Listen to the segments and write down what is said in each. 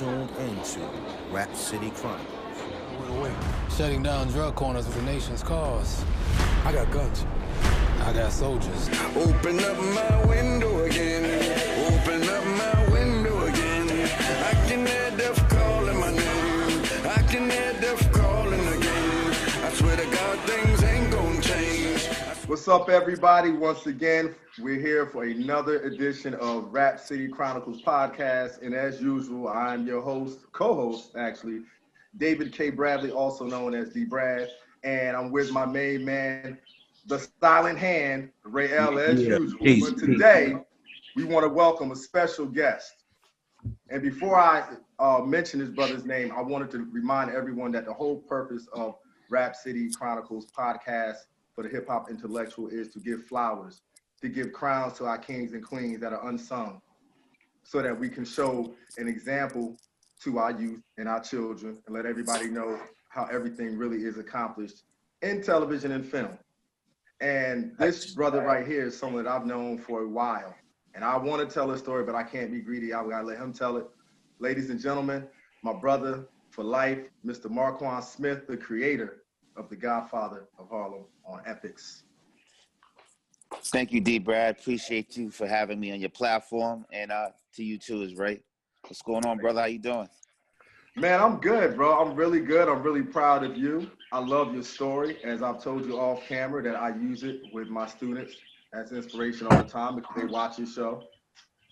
tuned into Rap City Chronicles. Wait, wait. Shutting down drug corners with the nation's cause. I got guns. I got soldiers. Open up my window What's up, everybody? Once again, we're here for another edition of Rap City Chronicles podcast. And as usual, I'm your host, co host, actually, David K. Bradley, also known as D. Brad. And I'm with my main man, the silent hand, Ray L, as Yeah, usual. peace, but peace. today, we want to welcome a special guest. And before I uh, mention his brother's name, I wanted to remind everyone that the whole purpose of Rap City Chronicles podcast for the hip hop intellectual is to give flowers, to give crowns to our kings and queens that are unsung, so that we can show an example to our youth and our children and let everybody know how everything really is accomplished in television and film. And this brother right here is someone that I've known for a while. And I want to tell a story, but I can't be greedy. I gotta let him tell it. Ladies and gentlemen, my brother for life, Mr. Marquand Smith, the creator of The Godfather of Harlem on Epix. Thank you, D. Brad. Appreciate you for having me on your platform, and uh, to you too, is right. What's going on, brother? How you doing? Man, I'm good, bro. I'm really good. I'm really proud of you. I love your story. As I've told you off camera, that I use it with my students as inspiration all the time because they watch your show,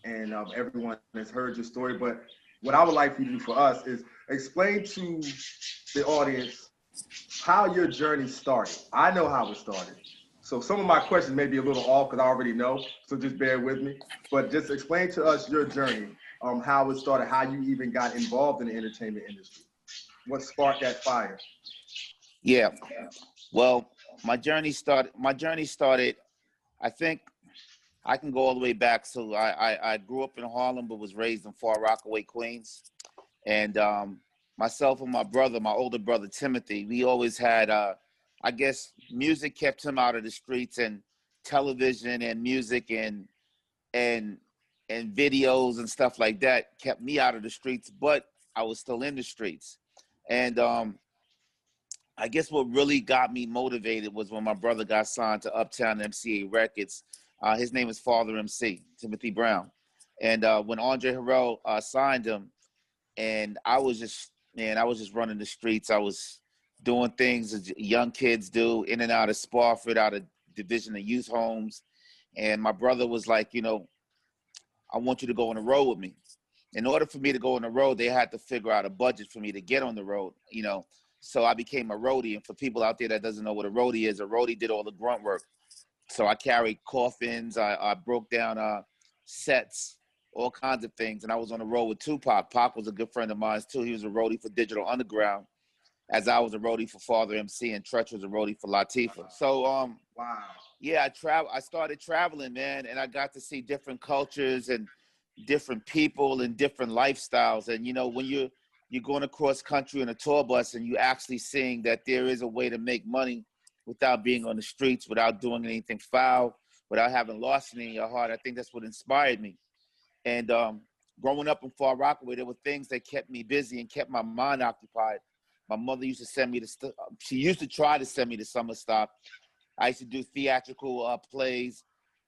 and um, everyone has heard your story. But what I would like for you to do for us is explain to the audience how your journey started. I know how it started. So some of my questions may be a little off because I already know. So just bear with me. But just explain to us your journey, um, how it started, how you even got involved in the entertainment industry. What sparked that fire? Yeah. Well, my journey started. My journey started. I think I can go all the way back. So I I, I grew up in Harlem, but was raised in Far Rockaway, Queens, and um, myself and my brother, my older brother Timothy, we always had. Uh, I guess music kept him out of the streets, and television and music and and and videos and stuff like that kept me out of the streets. But I was still in the streets, and um, I guess what really got me motivated was when my brother got signed to Uptown MCA Records. Uh, his name is Father MC, Timothy Brown. And uh, when Andre Harrell uh, signed him, and I was just, man, I was just running the streets. I was doing things young kids do, in and out of Spofford, out of Division of Youth Homes. And my brother was like, you know, I want you to go on the road with me. In order for me to go on the road, they had to figure out a budget for me to get on the road, you know. So I became a roadie. And for people out there that doesn't know what a roadie is, a roadie did all the grunt work. So I carried coffins, I, I broke down uh, sets, all kinds of things. And I was on the road with Tupac. Pac was a good friend of mine too. He was a roadie for Digital Underground, as I was a roadie for Father MC, and Treach was a roadie for Latifah. So um, Wow. yeah, I travel. I started traveling, man, and I got to see different cultures and different people and different lifestyles. And you know, when you're you're going across country in a tour bus and you actually seeing that there is a way to make money without being on the streets, without doing anything foul, without having larceny in your heart. I think that's what inspired me. And um, growing up in Far Rockaway, there were things that kept me busy and kept my mind occupied. My mother used to send me to. St- she used to try to send me to summer stop. I used to do theatrical uh, plays,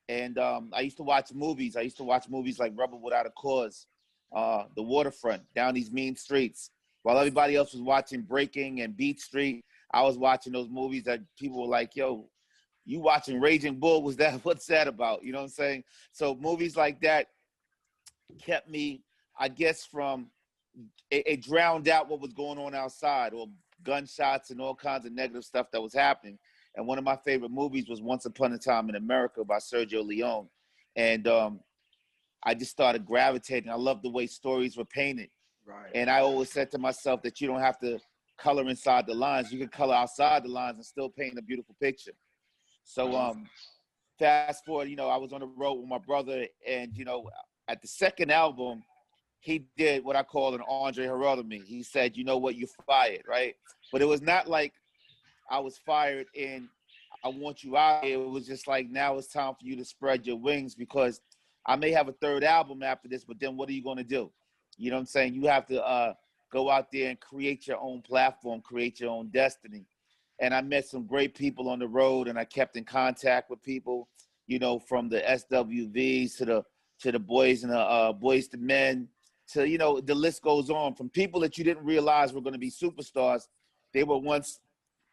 and um, I used to watch movies. I used to watch movies like Rebel Without a Cause, uh, The Waterfront, down these mean streets. While everybody else was watching Breaking and Beat Street, I was watching those movies that people were like, "Yo, you watching Raging Bull? Was that what's that about?" You know what I'm saying? So movies like that kept me, I guess, from it, it drowned out what was going on outside or gunshots and all kinds of negative stuff that was happening. And one of my favorite movies was Once Upon a Time in America by Sergio Leone. And um, I just started gravitating. I love the way stories were painted. Right. And I always said to myself that you don't have to color inside the lines. You can color outside the lines and still paint a beautiful picture. So um, fast forward, you know, I was on the road with my brother, and you know, at the second album, he did what I call an Andre me. He said, "You know what? You're fired, right?" But it was not like I was fired and I want you out. It was just like now it's time for you to spread your wings because I may have a third album after this, but then what are you going to do? You know what I'm saying? You have to uh, go out there and create your own platform, create your own destiny. And I met some great people on the road, and I kept in contact with people. You know, from the SWVs to the to the boys and the uh, Boyz II Men to you know the list goes on. From people that you didn't realize were going to be superstars, they were once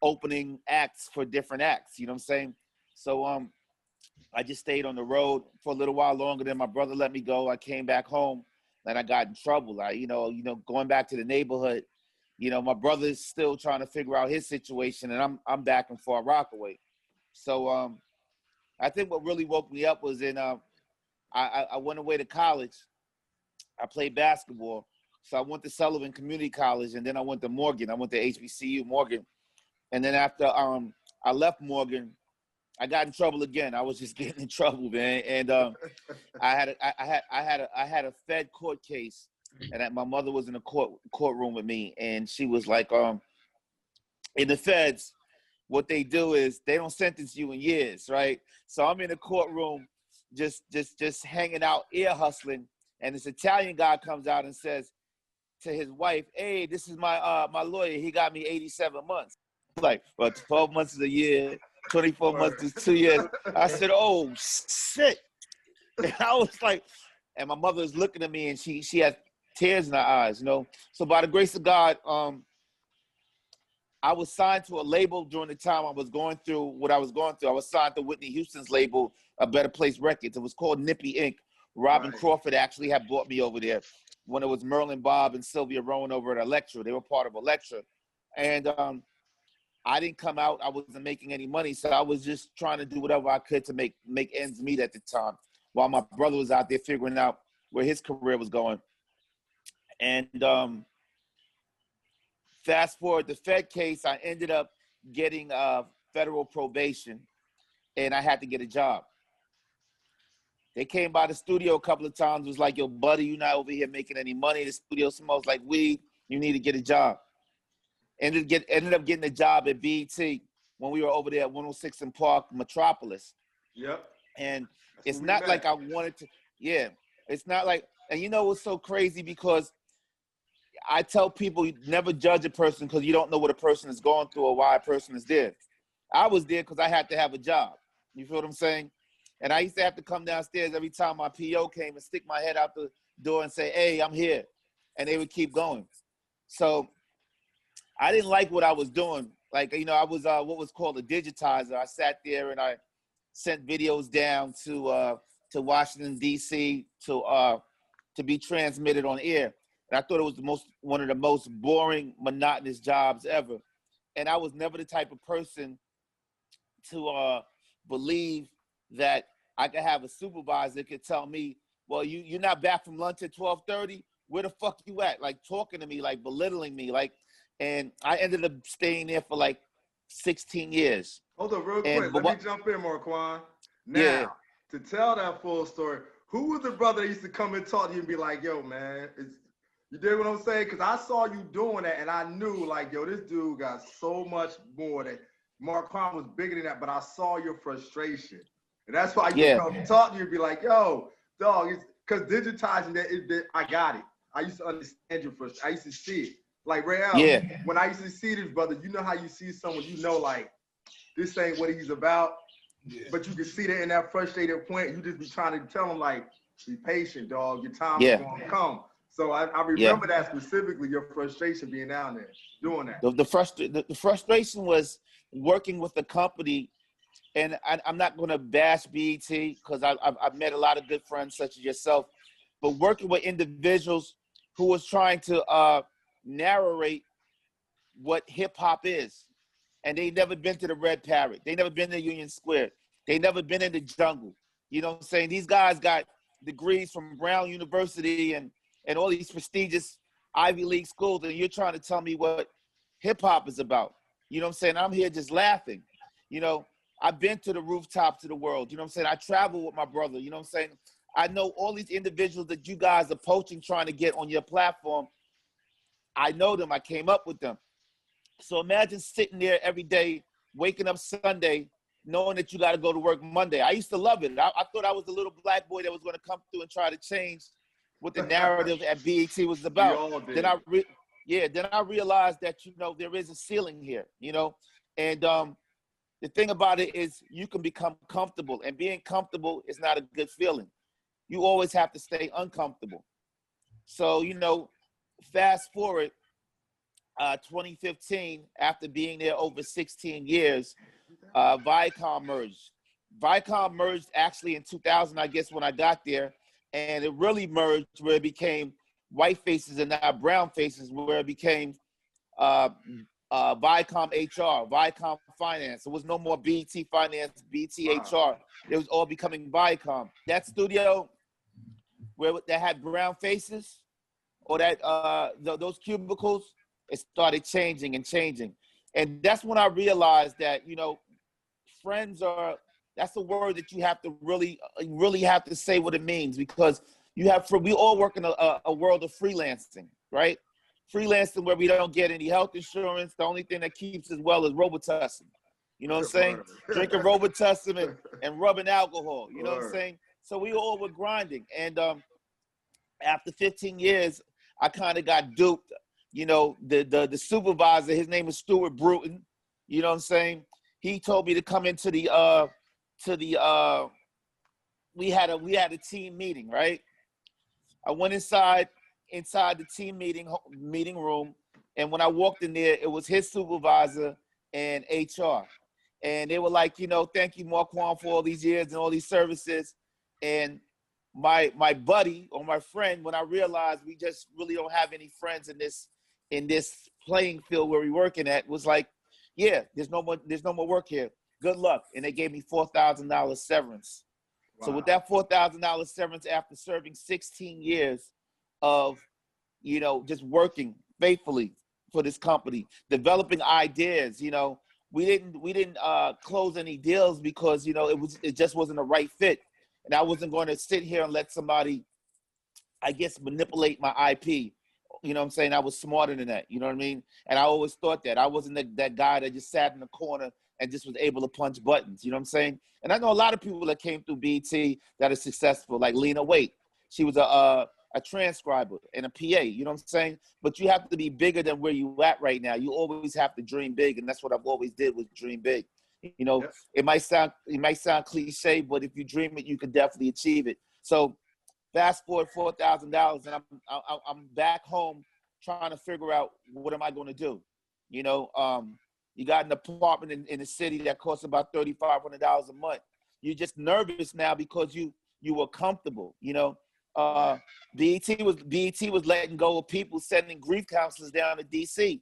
opening acts for different acts. You know what I'm saying? So um, I just stayed on the road for a little while longer. Then my brother let me go. I came back home, and I got in trouble. I, you know, you know, going back to the neighborhood. You know, my brother's still trying to figure out his situation, and I'm I'm back in Far Rockaway. So um, I think what really woke me up was in uh, I I went away to college. I played basketball, so I went to Sullivan Community College, and then I went to Morgan. I went to HBCU Morgan, and then after um I left Morgan, I got in trouble again. I was just getting in trouble, man. And um, I had a, I had I had a I had a Fed court case, and my mother was in the court courtroom with me, and she was like, um, in the feds, what they do is they don't sentence you in years, right? So I'm in the courtroom, just just just hanging out, ear hustling, and this Italian guy comes out and says to his wife, "Hey, this is my uh my lawyer. He got me 87 months." Like, well, 12 months is a year. 24 months is two years. I said, oh shit. And I was like, and my mother is looking at me and she she has tears in her eyes, you know. So by the grace of God, um, I was signed to a label during the time I was going through what I was going through. I was signed to Whitney Houston's label, A Better Place Records. It was called Nippy Inc. Robin right. Crawford actually had brought me over there when it was Merlin Bobb and Sylvia Rhone over at Elektra. They were part of Elektra. And um, I didn't come out. I wasn't making any money, so I was just trying to do whatever I could to make make ends meet at the time, while my brother was out there figuring out where his career was going. And um, fast forward the Fed case, I ended up getting uh, federal probation, and I had to get a job. They came by the studio a couple of times. It Was like, "Yo, buddy, you're not over here making any money. The studio smells like weed. You need to get a job." ended get ended up getting a job at BET when we were over there at 106 and Park Metropolis. Yep. And That's it's not like I wanted to. Yeah, it's not like. And you know what's so crazy because I tell people never judge a person because you don't know what a person is going through or why a person is there. I was there because I had to have a job. You feel what I'm saying? And I used to have to come downstairs every time my PO came and stick my head out the door and say, "Hey, I'm here," and they would keep going. So I didn't like what I was doing. Like, you know, I was uh, what was called a digitizer. I sat there and I sent videos down to uh, to Washington D.C. to uh, to be transmitted on air. And I thought it was the most one of the most boring, monotonous jobs ever. And I was never the type of person to uh, believe that I could have a supervisor that could tell me, "Well, you you're not back from lunch at 12:30. Where the fuck you at?" Like talking to me, like belittling me, like and I ended up staying there for like 16 years. Hold on, real and, quick. Let what, me jump in, Marquand. Now, yeah. to tell that full story, who was the brother that used to come and talk to you and be like, "Yo, man, it's you did what I'm saying?" Because I saw you doing that, and I knew like, "Yo, this dude got so much more that Mark Marquand was bigger than that." But I saw your frustration, and that's why I used yeah. to come talk to you and be like, "Yo, dog," because digitizing that, it, it, I got it. I used to understand your frustration. I used to see it. Like Real, yeah. when I used to see this brother, you know how you see someone, you know, like this ain't what he's about. Yeah. But you can see that in that frustrated point, you just be trying to tell him like, be patient, dog. Your time yeah. is gonna come. So I, I remember yeah. that specifically, your frustration being down there doing that. The, the, frustra- the, the frustration was working with the company, and I, am not going to bash BET because I've, I've met a lot of good friends such as yourself, but working with individuals who was trying to uh, narrate what hip hop is. And they never been to the Red Parrot. They never been to Union Square. They never been in the jungle. You know what I'm saying? These guys got degrees from Brown University and, and all these prestigious Ivy League schools, and you're trying to tell me what hip hop is about. You know what I'm saying? I'm here just laughing. You know, I've been to the rooftops of the world. You know what I'm saying? I travel with my brother. You know what I'm saying? I know all these individuals that you guys are poaching, trying to get on your platform. I know them. I came up with them. So imagine sitting there every day, waking up Sunday, knowing that you got to go to work Monday. I used to love it. I, I, thought I was the little black boy that was going to come through and try to change what the narrative at BET was about. Then I re- yeah, then I realized that you know there is a ceiling here, you know, and um, the thing about it is you can become comfortable, and being comfortable is not a good feeling. You always have to stay uncomfortable. So you know, fast forward, uh, 2015, after being there over 16 years, uh, Viacom merged. Viacom merged actually in 2000, I guess, when I got there, and it really merged where it became white faces and now brown faces, where it became uh, uh, Viacom HR, Viacom Finance. It was no more BT Finance, BT HR. It was all becoming Viacom. That studio where that had brown faces, or that uh, th- those cubicles, it started changing and changing, and that's when I realized that you know, friends are. That's a word that you have to really, really have to say what it means because you have. For we all work in a, a, a world of freelancing, right? freelancing where we don't get any health insurance. The only thing that keeps us well is Robitussin. You know what I'm saying? Drinking Robitussin and, and rubbing alcohol. You know what I'm saying? So we all were grinding. And um, after 15 years, I kind of got duped. You know, the, the the supervisor, his name is Stuart Bruton. You know what I'm saying? He told me to come into the uh to the uh we had a we had a team meeting, right? I went inside inside the team meeting meeting room, and when I walked in there, it was his supervisor and HR, and they were like, you know, thank you, Marquand, for all these years and all these services, and my my buddy or my friend, when I realized we just really don't have any friends in this in this playing field where we're working at, was like, yeah, there's no more there's no more work here. Good luck, and they gave me four thousand dollars severance. So with that four thousand dollars severance after serving 16 years of, you know, just working faithfully for this company, developing ideas, you know, we didn't we didn't uh, close any deals because you know it was it just wasn't the right fit, and I wasn't going to sit here and let somebody, I guess, manipulate my IP. You know what I'm saying? I was smarter than that. You know what I mean? And I always thought that I wasn't that, that guy that just sat in the corner and just was able to punch buttons. You know what I'm saying? And I know a lot of people that came through BT that are successful, like Lena Waithe. She was a a, a transcriber and a PA. You know what I'm saying? But you have to be bigger than where you at right now. You always have to dream big, and that's what I've always did was dream big. You know, Yep. it might sound it might sound cliche, but if you dream it, you can definitely achieve it. So fast forward four thousand dollars, and I'm I- I'm back home trying to figure out what am I going to do. You know, um, you got an apartment in, in the city that costs about thirty five hundred dollars a month. You're just nervous now because you you were comfortable. You know, uh, BET was BET was letting go of people sending grief counselors down to DC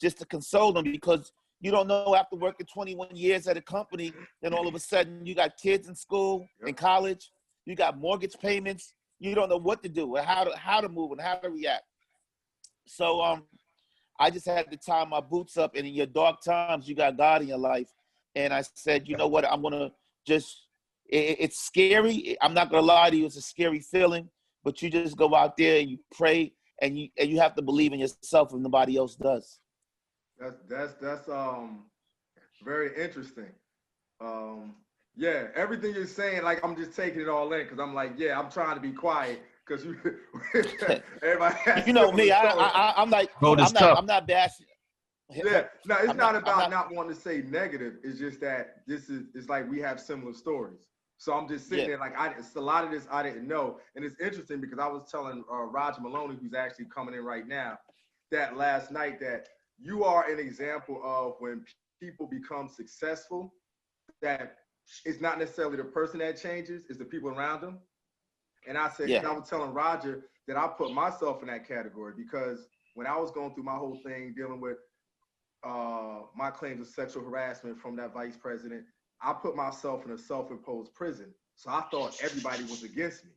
just to console them because you don't know after working 21 years at a company, then all of a sudden you got kids in school, in college, you got mortgage payments, you don't know what to do and how to how to move and how to react. So um I just had to tie my boots up and in your dark times you got God in your life. And I said, you know what, I'm gonna just it, it's scary. I'm not gonna lie to you, it's a scary feeling, but you just go out there and you pray and you and you have to believe in yourself if nobody else does. That's that's that's um very interesting. Um yeah, everything you're saying, like I'm just taking it all in because I'm like, yeah, I'm trying to be quiet because you everybody You know me, I, similar stories. I, I I'm like Road I'm is not tough. I'm not bashing. Yeah, no, it's not, not- about not- not, wanting to say negative. It's just that this is it's like we have similar stories. So I'm just sitting Yeah. there like I it's a lot of this I didn't know, and it's interesting because I was telling uh, Roger Maloney, who's actually coming in right now, that last night that you are an example of when people become successful, that it's not necessarily the person that changes, it's the people around them. And I said, Yeah. I was telling Roger that I put myself in that category because when I was going through my whole thing dealing with uh, my claims of sexual harassment from that vice president, I put myself in a self-imposed prison. So I thought everybody was against me.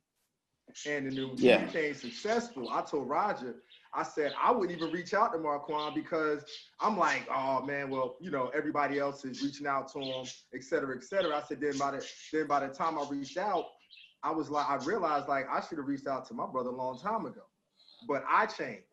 And then when Yeah. became successful, I told Roger, I said I wouldn't even reach out to Marquand because I'm like, oh man, well, you know, everybody else is reaching out to him, et cetera, et cetera. I said then by the then by the time I reached out, I was like, I realized like I should have reached out to my brother a long time ago. But I changed.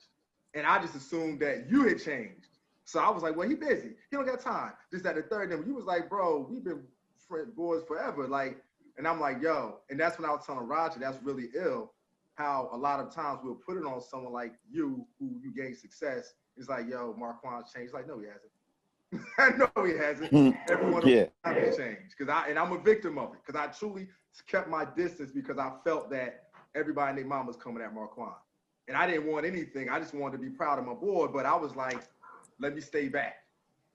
And I just assumed that you had changed. So I was like, well, he busy. He don't got time. Just at the third, then you was like, bro, we've been friend boys forever. Like, and I'm like, yo, and that's when I was telling Roger that's really ill how a lot of times we'll put it on someone like you who you gain success. It's like, yo, Marquand's changed. Like, no, he hasn't. no, he hasn't. Hmm. Everyone Yeah. has changed. Cause I and I'm a victim of it. Cause I truly kept my distance because I felt that everybody and their mom was coming at Marquand. And I didn't want anything. I just wanted to be proud of my boy, but I was like, let me stay back.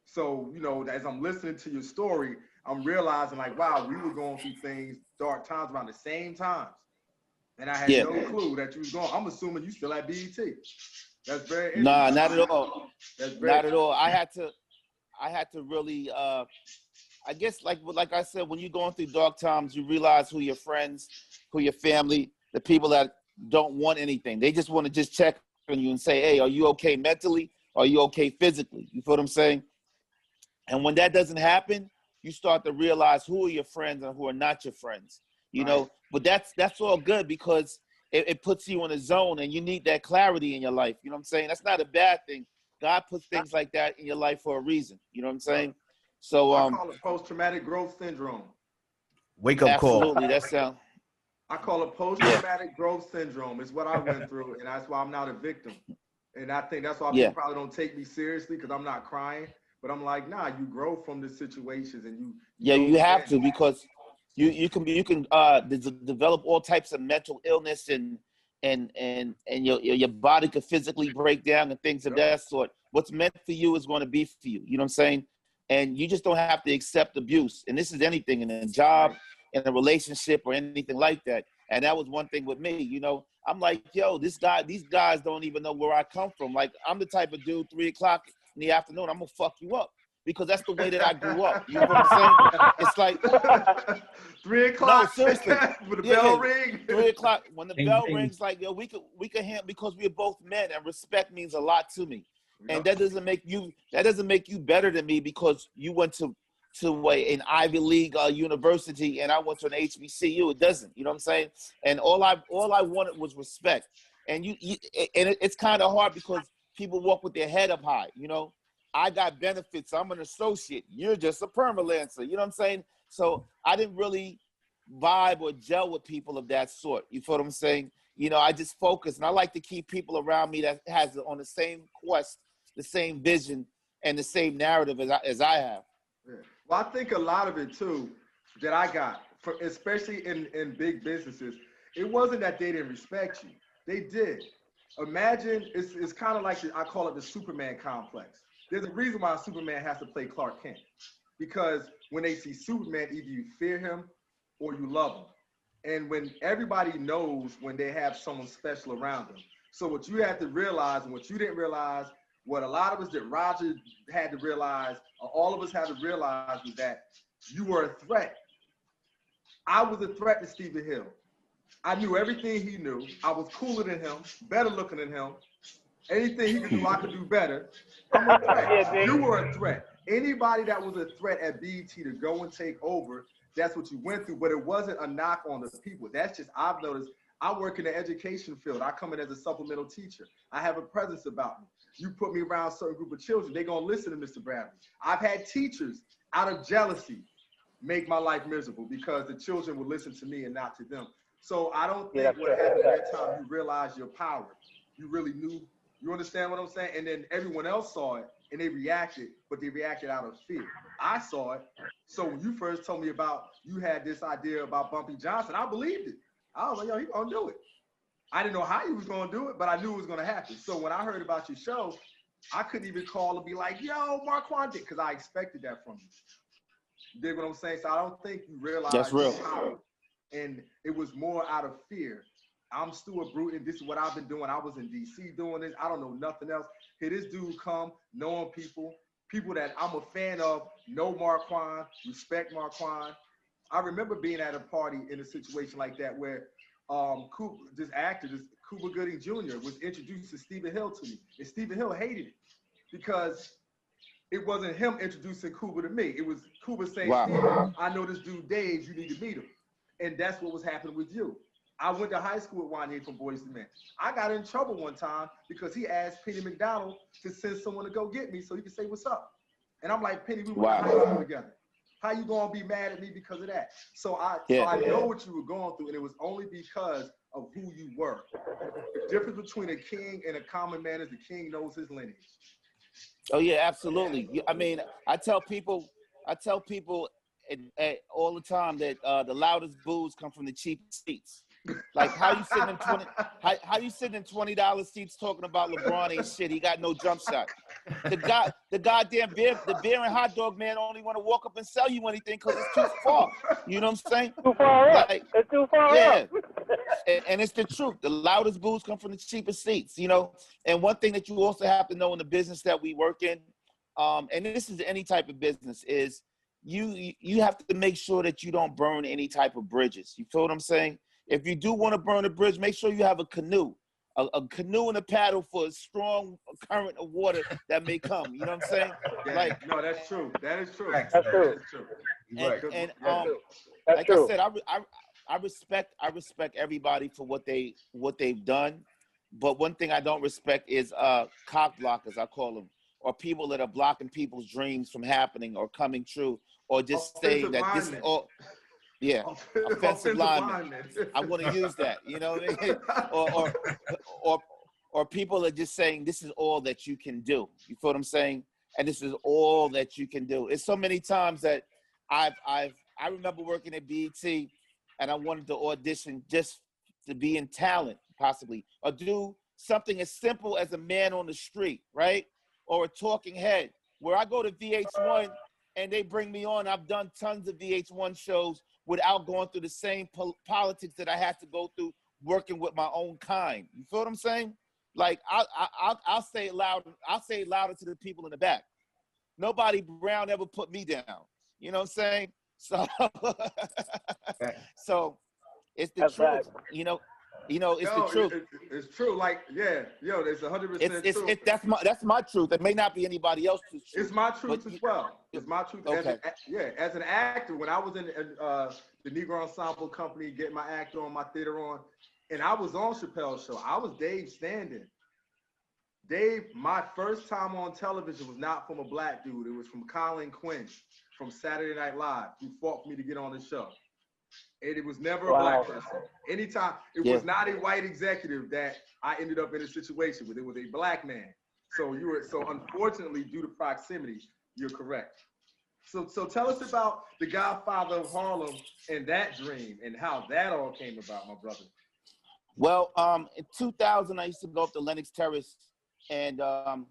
So, you know, as I'm listening to your story, I'm realizing like, wow, we were going through things, dark times around the same times. And I had Yeah. no clue that you was going. I'm assuming you still at BET. That's very Nah, not at all. That's very Not at all. I had to, I had to really, uh, I guess, like like I said, when you're going through dark times, you realize who your friends, who your family, the people that don't want anything. They just want to just check on you and say, "Hey, are you okay mentally? Are you okay physically?" You feel what I'm saying? And when that doesn't happen, you start to realize who are your friends and who are not your friends. You know, but that's that's all good because it, it puts you in a zone and you need that clarity in your life. You know what I'm saying? That's not a bad thing. God puts things like that in your life for a reason. You know what I'm saying? So I um call it post-traumatic growth syndrome. Wake up call. absolutely that sound I call it post-traumatic growth syndrome. It's what I went through, and that's why I'm not a victim. And I think that's why Yeah. people probably don't take me seriously because I'm not crying. But I'm like, nah, you grow from the situations, and you. yeah, you have to because you you can be you can uh de- develop all types of mental illness and and and and your your your body could physically break down and things of Yep. that sort. What's meant for you is going to be for you. You know what I'm saying? And you just don't have to accept abuse. And this is anything in a job, in a relationship, or anything like that. And that was one thing with me. You know, I'm like, yo, this guy, these guys don't even know where I come from. Like, I'm the type of dude, three o'clock in the afternoon, I'm gonna fuck you up because that's the way that I grew up. You know what I'm saying? It's like three o'clock. No, seriously. when the Yeah, bell yeah. ring. three o'clock when the Ding, bell ding. rings like yo we could we could hand because we're both men and respect means a lot to me and that doesn't make you that doesn't make you better than me because you went to to a, an ivy league uh, university and i went to an hbcu it doesn't you know what i'm saying? And all i all i wanted was respect. And you, you and it, it's kind of hard because people walk with their head up high you know? I got benefits. I'm an associate. You're just a permalancer you know what i'm saying? So i didn't really vibe or gel with people of that sort. You feel what I'm saying? You know, I just focus and I like to keep people around me that has on the same quest, the same vision, and the same narrative as I, as I have. Yeah. Well, I think a lot of it too that I got, for, especially in, in big businesses, it wasn't that they didn't respect you. They did. Imagine it's, it's kind of like the, I call it the Superman complex. There's a reason why Superman has to play Clark Kent because when they see Superman, either you fear him or you love him. And when everybody knows when they have someone special around them. So what you have to realize and what you didn't realize, what a lot of us that Roger had to realize, or all of us had to realize was that you were a threat. I was a threat to Stephen Hill. I knew everything he knew. I was cooler than him, better looking than him. Anything he could do, I could do better. Threat. you were a threat. Anybody that was a threat at BET to go and take over, that's what you went through. But it wasn't a knock on the people. That's just I've noticed. I work in the education field. I come in as a supplemental teacher. I have a presence about me. You put me around a certain group of children, they're gonna listen to Mr. Bradley. I've had teachers out of jealousy make my life miserable because the children will listen to me and not to them. So I don't think Yeah, what that's happened at that time you realized your power. You really knew. You understand what I'm saying? And then everyone else saw it and they reacted, but they reacted out of fear. I saw it. So when you first told me about you had this idea about Bumpy Johnson, I believed it. I was like, yo, he gonna do it. I didn't know how he was gonna do it, but I knew it was gonna happen. So when I heard about your show, I couldn't even call and be like, yo, Mark did, because I expected that from you. You dig what I'm saying? So I don't think you realize That's real. power. And it was more out of fear. I'm Stuart Bruton. This is what I've been doing. I was in DC doing this. I don't know nothing else. Here this dude come, knowing people, people that I'm a fan of, know Marquand, respect Marquand. I remember being at a party in a situation like that where um Cooper, this actor, this Cuba Gooding Jr. was introduced to Stephen Hill to me. And Stephen Hill hated it because it wasn't him introducing Cuba to me. It was Cuba saying, Wow. I know this dude Dave, you need to meet him. And that's what was happening with you. I went to high school with Wanya from Boyz II Men. I got in trouble one time because he asked Penny McDonald to send someone to go get me so he could say what's up. And I'm like, Penny, we went Wow. to high school together. How you gonna be mad at me because of that? So I, so Yeah. I know what you were going through, and it was only because of who you were. The difference between a king and a common man is the king knows his lineage. Oh yeah, absolutely. I mean, I tell people, I tell people all the time that uh, the loudest boos come from the cheapest seats. Like how you sitting in twenty, how, how you sitting in twenty dollars seats talking about LeBron ain't shit. He got no jump shot. The guy, the goddamn beer, the beer and hot dog man only want to walk up and sell you anything because it's too far. You know what I'm saying? Too far up. Like, It's too far yeah. up. and, and it's the truth. The loudest boos come from the cheapest seats, you know. And one thing that you also have to know in the business that we work in, um, and this is any type of business, is you you have to make sure that you don't burn any type of bridges. You feel what I'm saying? If you do want to burn a bridge, make sure you have a canoe, a, a canoe and a paddle for a strong current of water that may come. You know what I'm saying? Yeah, Like- no, that's true. That is true. Facts, That's man. true. That is true. You're right. And, and That's um, true. That's like true. I said, I, re- I I respect I respect everybody for what they what they've done, but one thing I don't respect is uh cock blockers I call them, or people that are blocking people's dreams from happening or coming true, or just saying that this is Yeah, offensive lineman. I want to use that. You know what I mean? Or or or or people are just saying this is all that you can do. You feel what I'm saying? And this is all that you can do. It's so many times that I've I've I remember working at BET and I wanted to audition just to be in talent, possibly, or do something as simple as a man on the street, right? Or a talking head. Where I go to VH1 and they bring me on. I've done tons of VH1 shows without going through the same pol- politics that I had to go through working with my own kind. You feel what I'm saying? Like I, I, I'll, I'll say it loud. I'll say it louder to the people in the back. Nobody Brown ever put me down. You know what I'm saying? So, so it's the That's truth. right. You know, you know, it's Yo, the truth. it- it- it's true. Like, yeah, yo, it's hundred percent it's, true. it's that's my that's my truth. It may not be anybody else's truth. It's my truth as well. It's my truth. As an, Okay. yeah, as an actor, when I was in uh, the Negro Ensemble Company, getting my actor on, my theater on, and I was on Chappelle's show. I was Dave Standing. Dave, my first time on television was not from a black dude. It was from Colin Quinn from Saturday Night Live, who fought for me to get on the show. And it was never a black Wow. person. Anytime, it Yeah. was not a white executive that I ended up in a situation with. It was a black man. So you were so unfortunately, due to proximity, you're correct. So so tell us about the Godfather of Harlem and that dream and how that all came about, my brother. Well, um, in 2000, I used to go up to Lenox Terrace, and um,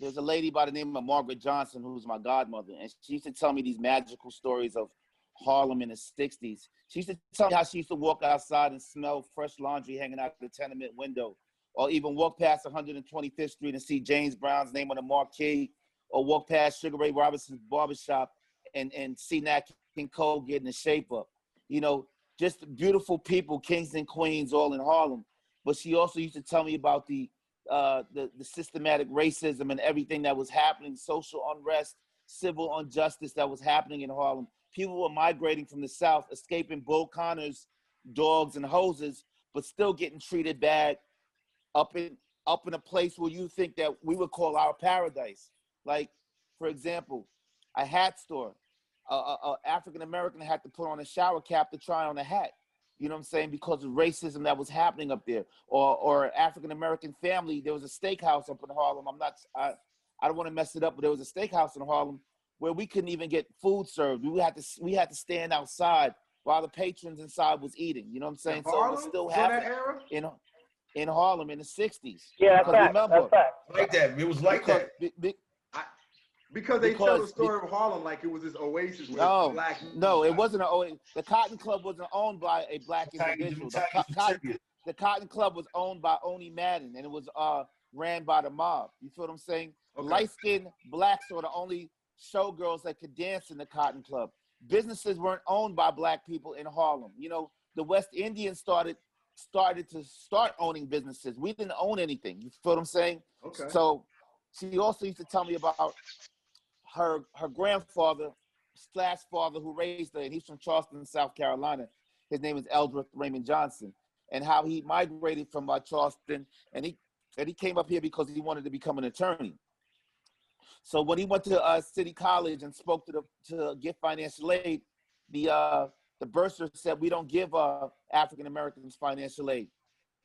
there's a lady by the name of Margaret Johnson who's my godmother, and she used to tell me these magical stories of Harlem in the 60s. She used to tell me how she used to walk outside and smell fresh laundry hanging out the tenement window, or even walk past 125th Street and see James Brown's name on the marquee, or walk past Sugar Ray Robinson's barbershop and, and see Nat King Cole getting the shape up. You know, just beautiful people, kings and queens, all in Harlem. But she also used to tell me about the uh, the, the systematic racism and everything that was happening, social unrest, civil injustice that was happening in Harlem. People were migrating from the South, escaping Bull Connor's dogs and hoses, but still getting treated bad up in up in a place where you think that we would call our paradise. Like, for example, a hat store. A, a, a African American had to put on a shower cap to try on a hat. You know what I'm saying? Because of racism that was happening up there, or or African American family. There was a steakhouse up in Harlem. I'm not. I, I don't want to mess it up, but there was a steakhouse in Harlem where we couldn't even get food served. We had to we had to stand outside while the patrons inside was eating. You know what I'm saying? In So it was still During happening in in Harlem in the 60s. Yeah, that's fact. remember, That's fact. like that. It was like because, that. be- be- Because they tell the Because- story of Harlem like it was this oasis where No, black no, it wasn't. A, the Cotton Club wasn't owned by a black Italian- individual. The, Co- Cotton, the Cotton Club was owned by Owney Madden, and it was uh, ran by the mob. You feel what I'm saying? Okay. Light skinned blacks were the only showgirls that could dance in the Cotton Club. Businesses weren't owned by black people in Harlem. You know, the West Indians started started to start owning businesses. We didn't own anything. You feel what I'm saying? Okay. So she also used to tell me about her her grandfather slash father who raised her, and he's from Charleston, South Carolina. His name is Eldred Raymond Johnson, and how he migrated from uh, Charleston, and he and he came up here because he wanted to become an attorney. So when he went to uh, City College and spoke to the to get financial aid, the uh, the bursar said we don't give uh, African Americans financial aid,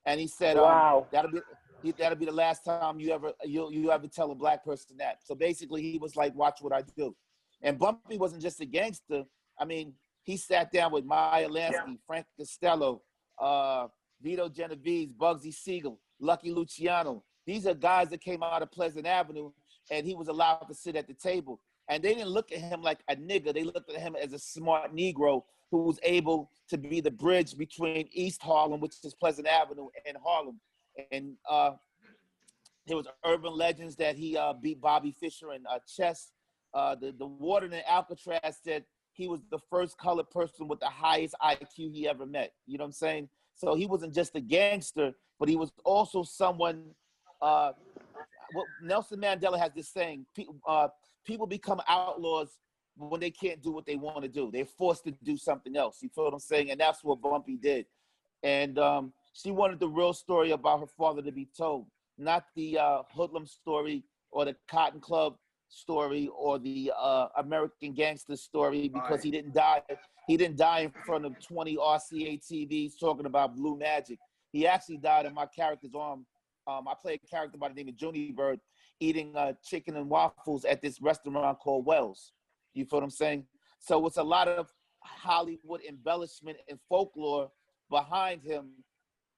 and he said um, Wow. that'll be he- that'll be the last time you ever you you ever tell a black person that. So basically, he was like, "Watch what I do." And Bumpy wasn't just a gangster. I mean, he sat down with Meyer Lansky, Frank Costello, uh, Vito Genovese, Bugsy Siegel, Lucky Luciano. These are guys that came out of Pleasant Avenue, and he was allowed to sit at the table. And they didn't look at him like a nigga. They looked at him as a smart Negro who was able to be the bridge between East Harlem, which is Pleasant Avenue, and Harlem. And uh, there was urban legends that he uh, beat Bobby Fischer in uh, chess. Uh, the the warden in Alcatraz said he was the first colored person with the highest IQ he ever met. You know what I'm saying? So he wasn't just a gangster, but he was also someone. What Nelson Mandela has this saying: pe- uh, people become outlaws when they can't do what they want to do. They're forced to do something else. You feel what I'm saying? And that's what Bumpy did. And um, she wanted the real story about her father to be told, not the uh, hoodlum story or the Cotton Club story or the uh, American Gangster story because Right. he didn't die. He didn't die in front of 20 RCA TVs talking about blue magic. He actually died in my character's arm. Um, I play a character by the name of Junie Bird eating uh, chicken and waffles at this restaurant called Wells. You feel what I'm saying? So it's a lot of Hollywood embellishment and folklore behind him,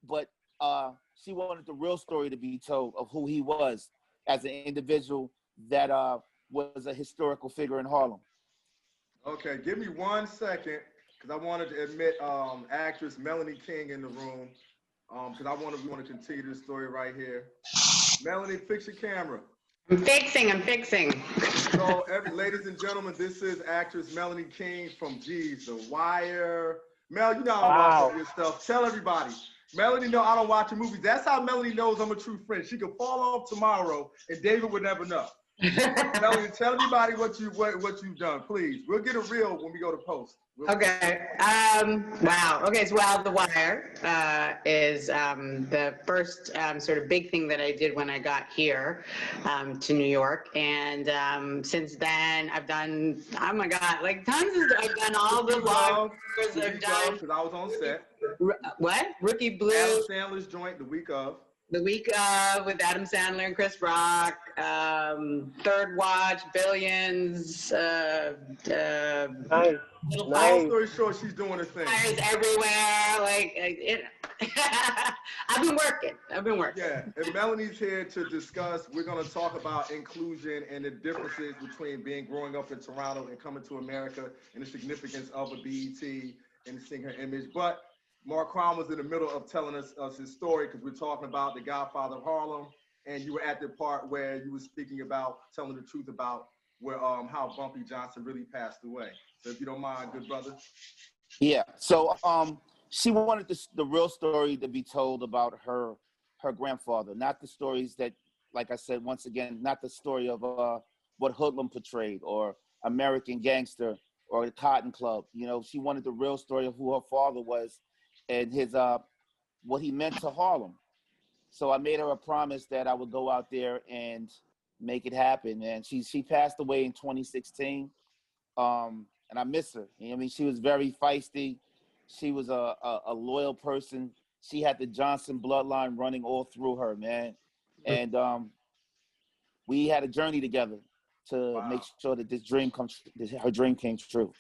but uh, she wanted the real story to be told of who he was as an individual that uh, was a historical figure in Harlem. Okay, give me one second, because I wanted to admit um, actress Melanie King in the room, Um, because I want to we want to continue this story right here. Melanie, fix your camera. I'm fixing, I'm fixing. So, every, ladies and gentlemen, this is actress Melanie King from G's The Wire. Mel, you know I don't Wow. your stuff. Tell everybody. Melanie know I don't watch your movies. That's how Melanie knows I'm a true friend. She could fall off tomorrow, and David would never know. Melanie, tell everybody what you what, what you've done, please. We'll get it real when we go to post. We'll- Okay. Um, wow. Okay. So, well, The Wire uh, is um, the first um, sort of big thing that I did when I got here um, to New York, and um, since then I've done oh my god, like tons of. I've done all the vlogs. I've done because I was on set. R- what? Rookie Blue. Adam Sandler's joint the week of. The week of with Adam Sandler and Chris Rock, um, Third Watch, Billions, uh, uh, Nice. Little Nice. Long story short, she's doing her thing. fires everywhere. Like, it, I've been working. I've been working. Yeah, and Melanie's here to discuss. We're going to talk about inclusion and the differences between being growing up in Toronto and coming to America and the significance of a BET and seeing her image. But Marquand was in the middle of telling us, us his story because we're talking about the Godfather of Harlem, and you were at the part where you were speaking about telling the truth about where um how Bumpy Johnson really passed away. So if you don't mind, good brother. Yeah. So um, she wanted the, the real story to be told about her her grandfather, not the stories that, like I said, once again, not the story of uh, what Hoodlum portrayed or American Gangster or the Cotton Club. You know, she wanted the real story of who her father was and his uh, what he meant to Harlem. So I made her a promise that I would go out there and make it happen. And she she passed away in 2016. Um, and I miss her. You know I mean, she was very feisty. She was a, a, a loyal person. She had the Johnson bloodline running all through her, man. And um, we had a journey together to Wow. make sure that this dream comes, this, her dream came true.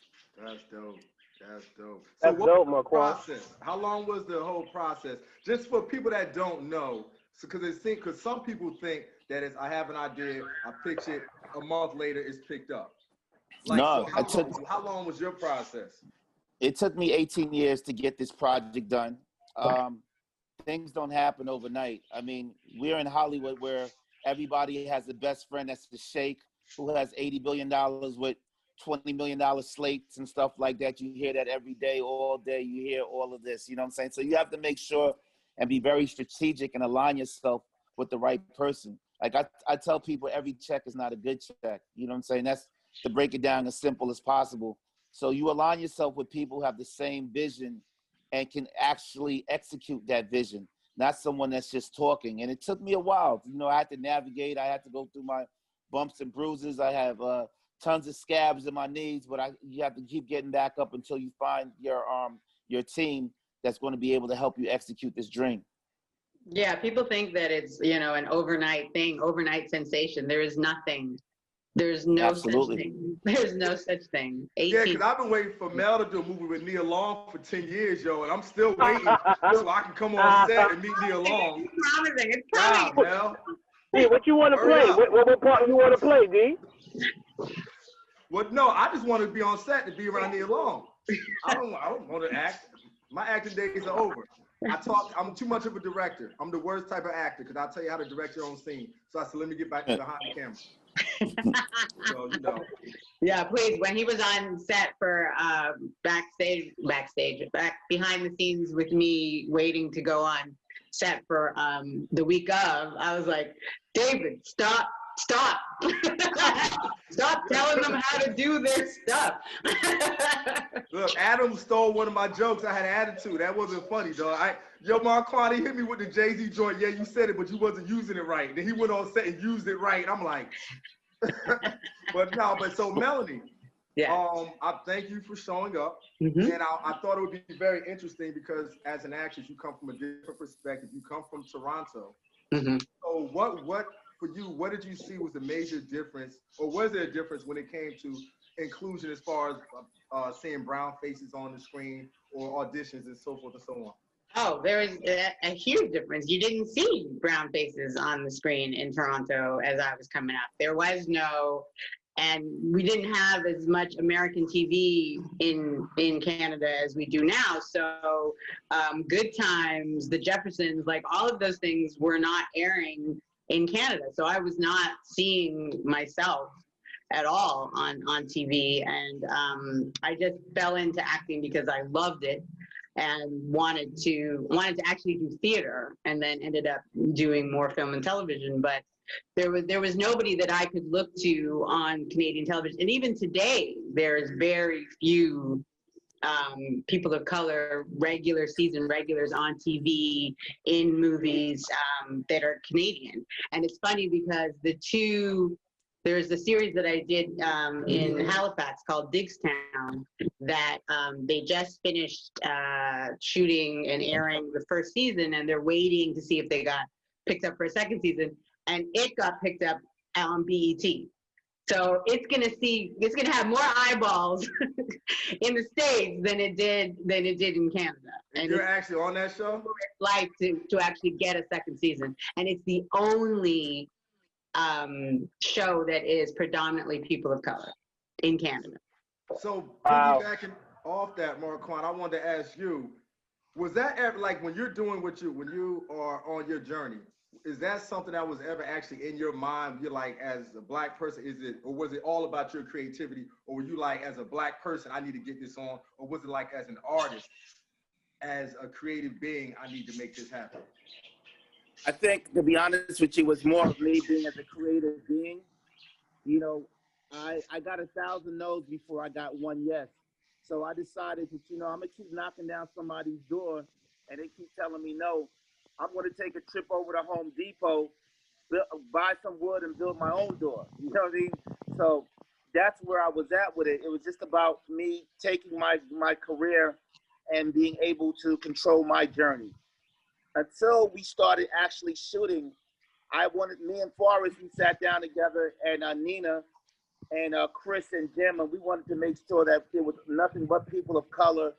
That's dope. That's dope. That's what dope, was the Marquand. process? How long was the whole process? Just for people that don't know, because it seems because some people think that it's I have an idea, I pitch it, a month later it's picked up. No, so how, I took- long, how long was your process? It took me 18 years to get this project done. Um, things don't happen overnight. I mean, we're in Hollywood where everybody has the best friend that's the sheikh who has 80 billion dollars with 20 million dollar slates and stuff like that. You hear that every day, all day. You hear all of this. You know what I'm saying? So you have to make sure and be very strategic and align yourself with the right person. Like I, I tell people, every check is not a good check. You know what I'm saying? That's to break it down as simple as possible. So you align yourself with people who have the same vision and can actually execute that vision, not someone that's just talking. And it took me a while. You know, I had to navigate. I had to go through my bumps and bruises. I have uh, tons of scabs in my knees, but I you have to keep getting back up until you find your um your team that's going to be able to help you execute this dream. Yeah, people think that it's, you know, an overnight thing, overnight sensation. There is nothing. There's no Absolutely. such thing. There's no such thing. Yeah, because I've been waiting for Mel to do a movie with Nia Long for 10 years, yo, and I'm still waiting so I can come on set and meet Nia Long. It's promising. It's Wow, coming. Mel. D, what you want to play? What, what, what part you want to play, D? Well, no, I just want to be on set to be around Nia Long. I don't, I don't want to act. My acting days are over. I talk. I'm too much of a director. I'm the worst type of actor because I'll tell you how to direct your own scene. So I said, let me get back to behind the camera. So you know, Yeah, please. When he was on set for um, backstage, backstage, back behind the scenes with me, waiting to go on set for um, the week of, I was like, David, stop, stop, stop telling them how to do their stuff. look, Adam stole one of my jokes. I had attitude. That wasn't funny, dog. I, yo, Marquand, he hit me with the Jay Z joint. Yeah, you said it, but you wasn't using it right. Then he went on set and used it right. I'm like, but no, but so Melanie, yeah. um, I thank you for showing up. Mhm. And I, I thought it would be very interesting because as an actress, you come from a different perspective. You come from Toronto. Mhm. So what what for you, what did you see was the major difference, or was there a difference when it came to inclusion as far as uh, uh, seeing brown faces on the screen or auditions and so forth and so on? Oh, there is a, a huge difference. You didn't see brown faces on the screen in Toronto as I was coming up. There was no, and we didn't have as much American TV in in Canada as we do now. So, um, Good Times, The Jeffersons, like all of those things were not airing in Canada. So I was not seeing myself at all on on TV, and um, I just fell into acting because I loved it and wanted to wanted to actually do theater and then ended up doing more film and television. But there was there was nobody that I could look to on Canadian television. And even today there's very few um, people of color regular season regulars on TV in movies um, that are Canadian and it's funny because the two there's a series that I did um, in Halifax called Diggstown that um, they just finished uh, shooting and airing the first season, and they're waiting to see if they got picked up for a second season, and it got picked up on BET. So it's gonna see, it's gonna have more eyeballs in the states than it did than it did in Canada, and You're actually on that show. like to to actually get a second season, and it's the only um, show that is predominantly people of color in Canada. So Wow. piggybacking off that, Marquand, I wanted to ask you, was that ever like when you're doing what you when you are on your journey? Is that something that was ever actually in your mind? You're like, as a black person, is it, or was it all about your creativity, or were you like, as a black person, I need to get this on, or was it like, as an artist, as a creative being, I need to make this happen? I think, to be honest with you, was more of me being as a creative being. You know, I I got a thousand no's before I got one yes. So I decided that, you know, I'm gonna keep knocking down somebody's door, and they keep telling me no. I'm gonna take a trip over to Home Depot, build, buy some wood, and build my own door. You know what I mean? So that's where I was at with it. It was just about me taking my my career and being able to control my journey until we started actually shooting, I wanted me and Forest, we sat down together and uh, Nina and uh, Chris and Jim, and we wanted to make sure that there was nothing but people of color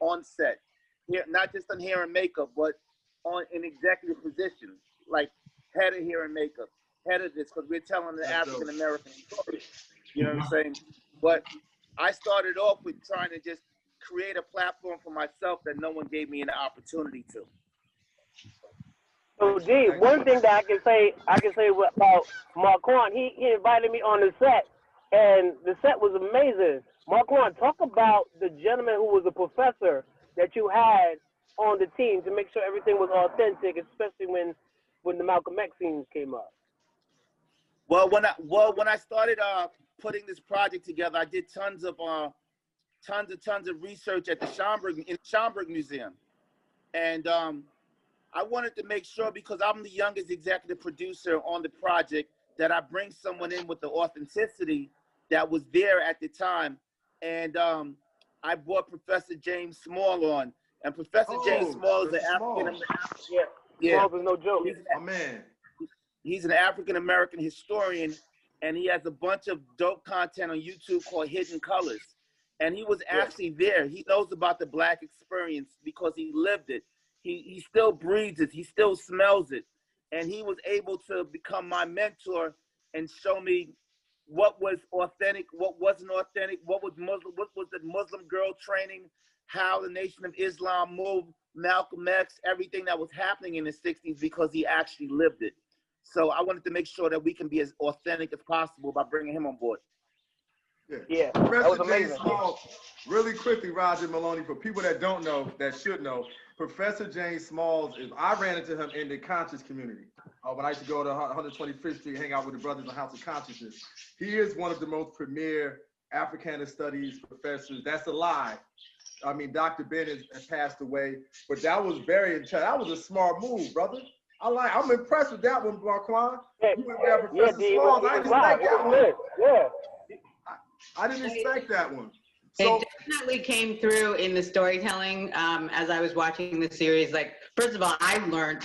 on set. Here, not just on hair and makeup, but on in executive positions, like head of hair and makeup, head of this, because we're telling the African American story. You know what I'm mm-hmm. saying? But I started off with trying to just create a platform for myself that no one gave me an opportunity to. So D, one thing that I can say, I can say about Marquand, he, he invited me on the set, and the set was amazing. Mark Marquand, talk about the gentleman who was a professor that you had on the team to make sure everything was authentic, especially when when the Malcolm X scenes came up. Well, when I well when I started uh putting this project together, I did tons of uh tons and tons of research at the Schomburg in Schomburg Museum, and um, I wanted to make sure because I'm the youngest executive producer on the project that I bring someone in with the authenticity that was there at the time. And um, I brought Professor James Small on. And Professor James Oh, Small is an Mr. Small. African Yeah. yeah, Smalls is no joke. he's, My man. he's an African American historian, and he has a bunch of dope content on YouTube called Hidden Colors. And he was Yeah. actually there. He knows about the black experience because he lived it. He he still breathes it. He still smells it. And he was able to become my mentor and show me what was authentic, what wasn't authentic, what was Muslim, what was the Muslim girl training, how the Nation of Islam moved, Malcolm X, everything that was happening in the 60s because he actually lived it. So I wanted to make sure that we can be as authentic as possible by bringing him on board. Yeah, that was Professor James amazing. Small, really quickly, Roger Maloney, for people that don't know, that should know, Professor James Smalls is, I ran into him in the conscious community. Uh, when I used to go to 125th Street, hang out with the brothers in House of Consciousness. He is one of the most premier Africana studies professors. That's a lie. I mean, Dr. Ben has, has passed away, but that was very, intelligent. that was a smart move, brother. I like, I'm impressed with that one, Marquand. Yeah, You went there, yeah, Professor D. Smalls. I It didn't expect It that one. lit. Yeah. I didn't expect that one. So, It definitely came through in the storytelling um, as I was watching the series. Like, first of all, I learned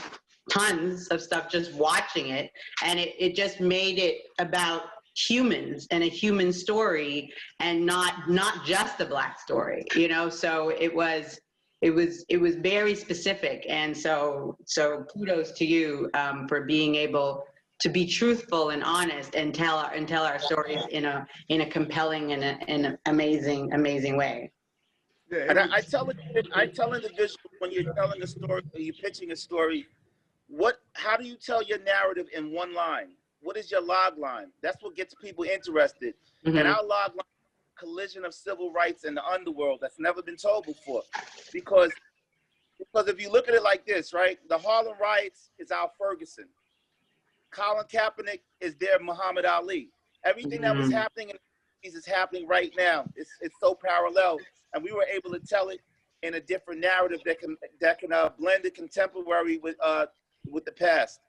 tons of stuff just watching it, and it, it just made it about humans and a human story and not not just a black story you know? So it was it was it was very specific. And so so kudos to you um, for being able to be truthful and honest and tell our and tell our stories in a in a compelling and a, an amazing amazing way. Yeah, And I, I tell it, I tell individuals when you're telling a story, or you're pitching a story, what, how do you tell your narrative in one line? What is your log line? That's what gets people interested. Mhm. And our log line, collision of civil rights and the underworld that's never been told before, because because if you look at it like this, right, the Harlem riots is Al Ferguson, Colin Kaepernick is their Muhammad Ali. Everything that was Mhm. happening in the 60s is happening right now. It's it's so parallel, and we were able to tell it in a different narrative that can that can uh, blend the contemporary with uh with the past.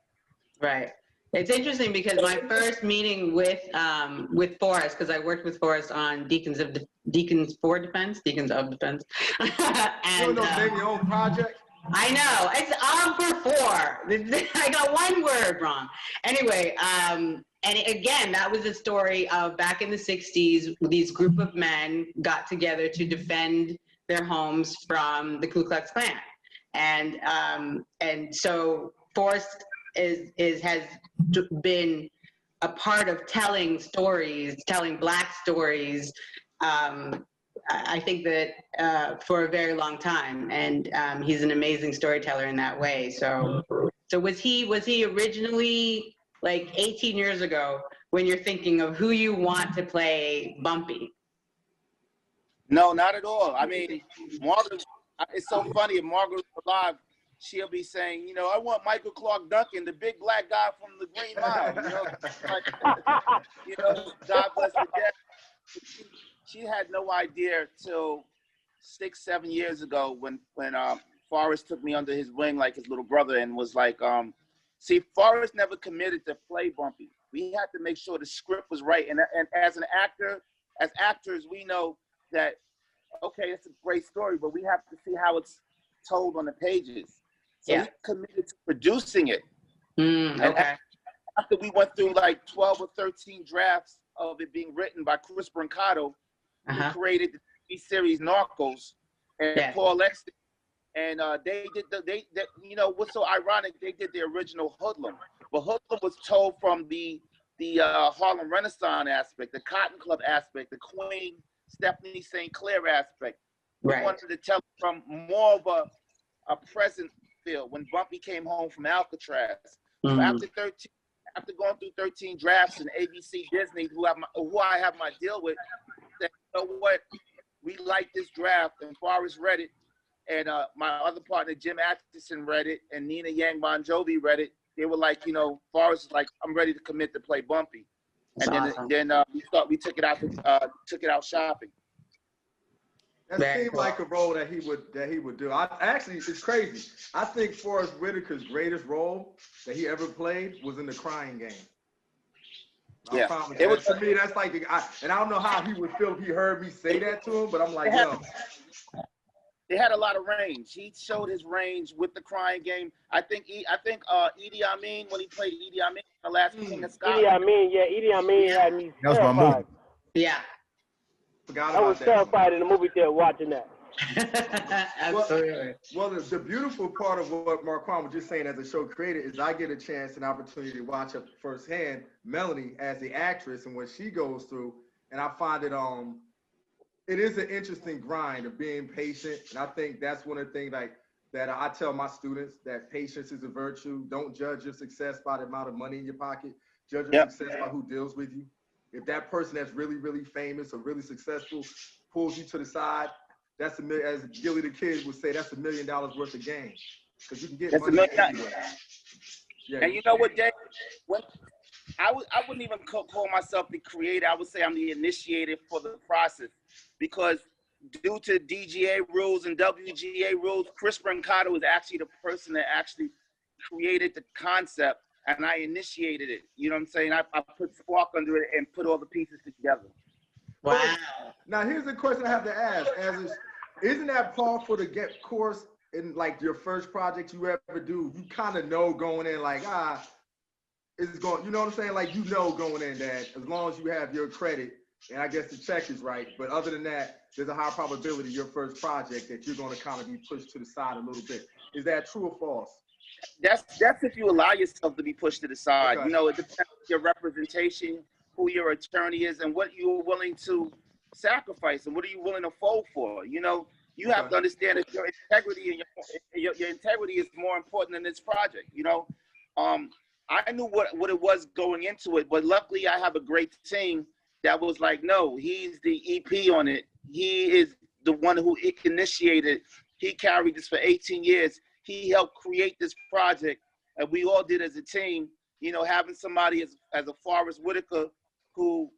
Right. It's interesting because my first meeting with um, with Forest, because I worked with Forest on Deacons of Deacons for Defense, Deacons of Defense, you and know, um, your own project. I know it's on for four. I got one word wrong. Anyway, um, and again, that was a story of back in the '60s. These group of men got together to defend their homes from the Ku Klux Klan, and um, and so Forest is is has been a part of telling stories, telling Black stories. Um, I think that uh, for a very long time, and um, he's an amazing storyteller in that way. So, so was he was he originally like 18 years ago when you're thinking of who you want to play Bumpy? No, not at all. I mean, Margaret. It's so funny. If Margaret was alive, she'll be saying, you know, I want Michael Clarke Duncan, the big black guy from the Green Mile. You know, like, you know, God bless the dead. She, she had no idea till six, seven years ago when when um, Forest took me under his wing like his little brother and was like, um, see, Forest never committed to play Bumpy. We had to make sure the script was right. And and as an actor, as actors, we know that okay, it's a great story, but we have to see how it's told on the pages. Yeah. we committed to producing it Mm, okay. after we went through like 12 or 13 drafts of it being written by Chris Brancato, Uh-huh. who created the TV series Narcos, and Yeah. Paul Eckstein. And uh, they did the, they, they, you know, what's so ironic, they did the original Hoodlum. But Hoodlum was told from the, the uh, Harlem Renaissance aspect, the Cotton Club aspect, the Queen Stephanie St. Clair aspect. We wanted to tell from more of a, a present feel when Bumpy came home from Alcatraz. So Mhm. after 13, after going through 13 drafts and ABC Disney, who have my, who I have my deal with, said, you know what, we like this draft, and Forest read it, and uh, my other partner Jim Atkinson read it, and Nina Yang Bongiovi read it. They were like, you know, Forest is like, I'm ready to commit to play Bumpy, That's and then awesome. then uh, we thought we took it out uh, took it out shopping. That Very seemed like a role that he would that he would do. I actually, it's crazy. I think Forest Whitaker's greatest role that he ever played was in The Crying Game. I Yeah. promise. It was- to me, that's like, I, and I don't know how he would feel if he heard me say that to him, but I'm like, yo, They had a lot of range. He showed his range with the crying game. I think E- I think uh, Idi Amin when he played Idi Amin the last Hmm. King of Edie Scotland. Amin, yeah, Idi Amin had me That was my terrified. movie. Yeah. Forgot I was that. terrified in the movie theater watching that. Absolutely. Well, the, the beautiful part of what Marquand was just saying as a show creator is I get a chance and opportunity to watch up firsthand Melanie as the actress and what she goes through. And I find it um it is an interesting grind of being patient. And I think that's one of the things like that I tell my students that patience is a virtue. Don't judge your success by the amount of money in your pocket. Judge your Yep. success by who deals with you. If that person that's really, really famous or really successful pulls you to the side, that's a million, as Gillie Da Kid would say, that's a million dollars worth of gain. Because you can get That's a money million- anywhere. Yeah, And you know what, Dave? When I would, I wouldn't even ca- call myself the creator. I would say I'm the initiator for the process, because due to DGA rules and WGA rules, Chris Brancato was actually the person that actually created the concept, and I initiated it. You know what I'm saying? I, I put spark under it and put all the pieces together. Wow. Now here's a question I have to ask: As is, isn't that powerful to get course in like your first project you ever do? You kind of know going in like ah, it's going. You know what I'm saying? Like you know going in that as long as you have your credit and I guess the check is right. But other than that, there's a high probability your first project that you're going to kind of be pushed to the side a little bit. Is that true or false? That's that's if you allow yourself to be pushed to the side. Okay. You know, it depends on your representation, who your attorney is, and what you're willing to sacrifice, and what are you willing to fold for. You know, you have Okay. to understand that your integrity and your, your your integrity is more important than this project. You know, um, I knew what what it was going into it, but luckily I have a great team that was like, no, he's the EP on it. He is the one who initiated. He carried this for 18 years he helped create this project, and we all did as a team. You know, having somebody as as a Forest Whitaker who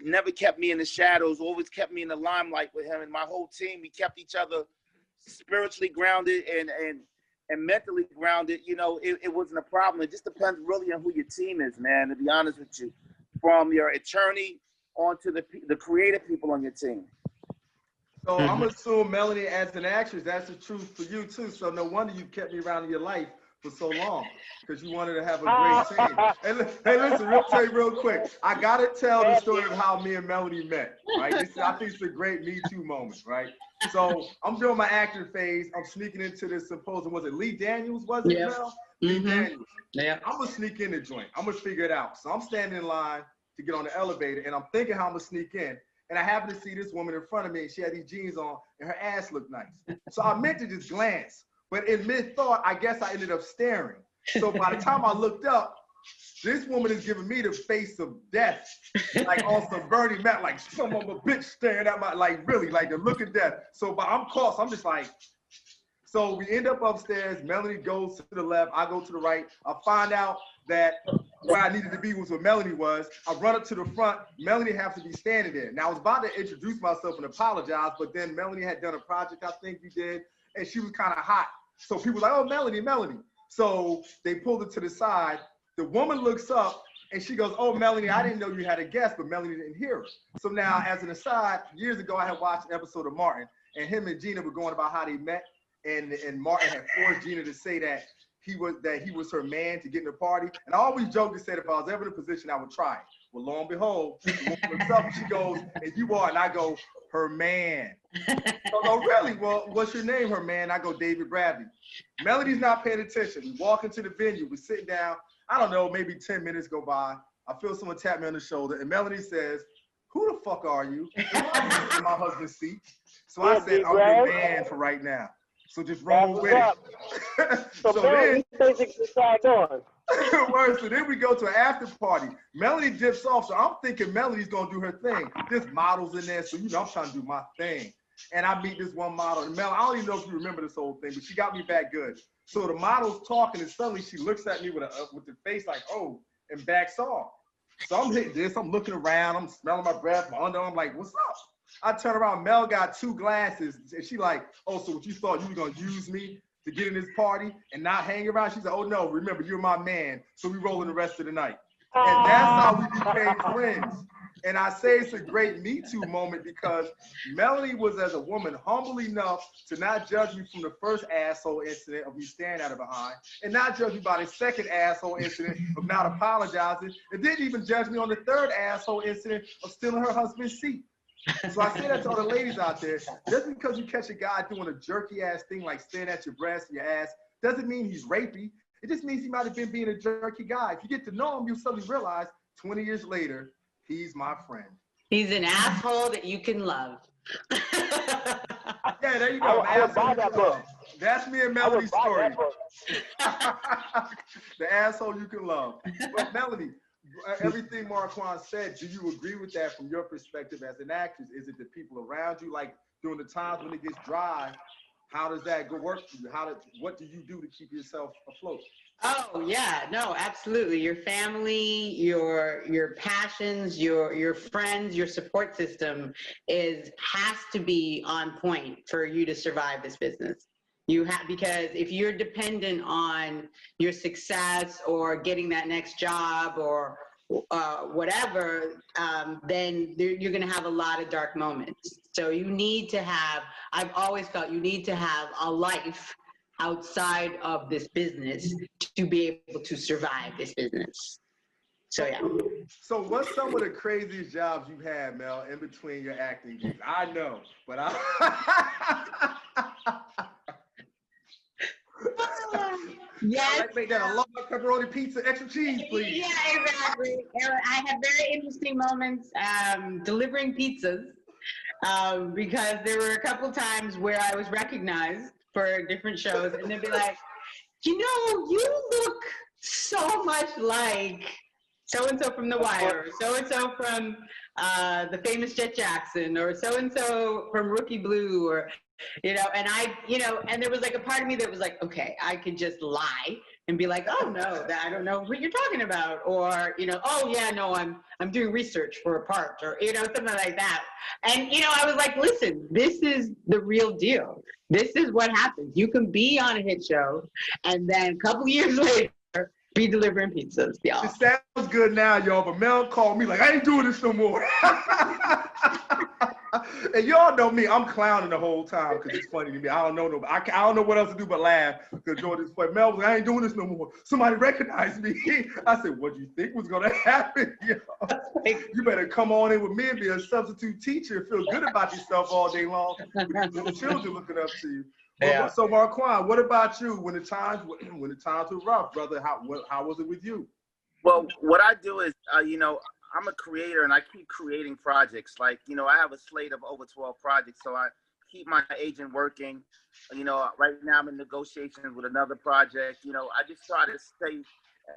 never kept me in the shadows, always kept me in the limelight with him, and my whole team. We kept each other spiritually grounded and and and mentally grounded. You know, it, it wasn't a problem. It just depends really on who your team is, man. To be honest with you, from your attorney on to the the creative people on your team. So I'm assuming Melanie, as an actress, that's the truth for you too. So no wonder you kept me around in your life for so long because you wanted to have a great team. Hey, hey, listen, real tell you real quick. I gotta tell the story of how me and Melanie met. Right, this, I think it's a great Me Too moment. Right. So I'm doing my acting phase. I'm sneaking into this symposium. Was it Lee Daniels? Was it Yeah. Mel? Lee Mhm. Daniels. Yeah. I'm gonna sneak in the joint. I'm gonna figure it out. So I'm standing in line to get on the elevator, and I'm thinking how I'm gonna sneak in. And I happen to see this woman in front of me, and she had these jeans on, and her ass looked nice. So I meant to just glance, but in mid thought, I guess I ended up staring. So by the time I looked up, this woman is giving me the face of death, like on some Bernie Mac, like some of a bitch staring at my, like really, like the look of death. So, but I'm close. I'm just like, so we end up upstairs. Melanie goes to the left. I go to the right. I find out that where I needed to be was where Melanie was. I run up to the front. Melanie has to be standing there. Now I was about to introduce myself and apologize, but then Melanie had done a project I think we did, and she was kind of hot. So people were like, oh, Melanie, Melanie. So they pulled it to the side. The woman looks up and she goes, oh, Melanie, I didn't know you had a guest, but Melanie didn't hear us. So now, as an aside, years ago, I had watched an episode of Martin, and him and Gina were going about how they met, and, and Martin had forced Gina to say that he was that he was her man to get in the party. And I always joked and said if I was ever in a position, I would try it. Well, lo and behold, the woman looks up she goes, and you are, and I go, her man. So, no, really? Well, what's your name, her man? I go, David Bradley. Melody's not paying attention. We walk into the venue, we're sitting down. I don't know, maybe 10 minutes go by. I feel someone tap me on the shoulder, and Melody says, Who the fuck are you? In my husband's seat. So I said, I'm your Brad. man for right now. So just roll with up. it. So, so then, basically signed on. Word, so then we go to an after party. Melody dips off, so I'm thinking Melody's gonna do her thing. There's models in there, so you know I'm trying to do my thing. And I meet this one model, and Mel, I don't even know if you remember this whole thing, but she got me back good. So the model's talking, and suddenly she looks at me with a with the face like, oh, and backs off. So I'm hitting this, I'm looking around, I'm smelling my breath, my underarm, like, what's up? I turn around, Mel got two glasses, and she like, oh, so what you thought you were gonna use me to get in this party and not hang around? She's like, oh no, remember, you're my man, so we rolling the rest of the night. And that's how we became friends. And I say it's a great Me Too moment because Melanie was, as a woman, humble enough to not judge me from the first asshole incident of me staring at her behind, and not judge me by the second asshole incident of not apologizing, and didn't even judge me on the third asshole incident of stealing her husband's seat. So I say that to all the ladies out there. Just because you catch a guy doing a jerky ass thing like staring at your breast and your ass, doesn't mean he's rapey. It just means he might have been being a jerky guy. If you get to know him, you'll suddenly realize 20 years later, he's my friend. He's an asshole that you can love. Yeah, there you go. would- I buy that you can love. book. That's me and Melody's story. the asshole you can love. But Melody, everything Marquand said, do you agree with that from your perspective as an actress? Is it the people around you, like during the times when it gets dry? How does that go work for you? How did what do you do to keep yourself afloat? Oh yeah, no, absolutely. Your family, your your passions, your your friends, your support system is has to be on point for you to survive this business. You have because if you're dependent on your success or getting that next job or uh, whatever, um, then you're going to have a lot of dark moments. So you need to have. I've always felt you need to have a life outside of this business to be able to survive this business. So yeah. So what's some of the craziest jobs you've had, Mel, in between your acting gigs? I know, but I Yes. I'd make that a large pepperoni pizza, extra cheese, please. Yeah, exactly. I have very interesting moments um, delivering pizzas um, because there were a couple times where I was recognized for different shows, and they'd be like, "You know, you look so much like so and so from The Wire, so and so from uh, the famous Jett Jackson, or so and so from Rookie Blue, or you know." And I, you know, and there was like a part of me that was like, "Okay, I could just lie." and be like, "Oh no, that I don't know what you're talking about," or you know, "Oh yeah, no, I'm I'm doing research for a part," or you know, something like that. And you know, I was like, "Listen, this is the real deal. This is what happens. You can be on a hit show, and then a couple years later, be delivering pizzas, y'all." It sounds good now, y'all, but Mel called me like, I ain't doing this no more. and y'all know me, I'm clowning the whole time because it's funny to me. I don't know no, I, I don't know what else to do but laugh because Jordan's funny. Mel was like, I ain't doing this no more. Somebody recognized me. I said, what do you think was gonna happen? Yo, you better come on in with me and be a substitute teacher and feel good about yourself all day long with these little children looking up to you. Yeah. So Marquand, what about you when the times when the times were rough, brother? How what, how was it with you? Well, what I do is, uh, you know, I'm a creator and I keep creating projects. Like, you know, I have a slate of over 12 projects, so I keep my agent working. You know, right now I'm in negotiations with another project. You know, I just try to stay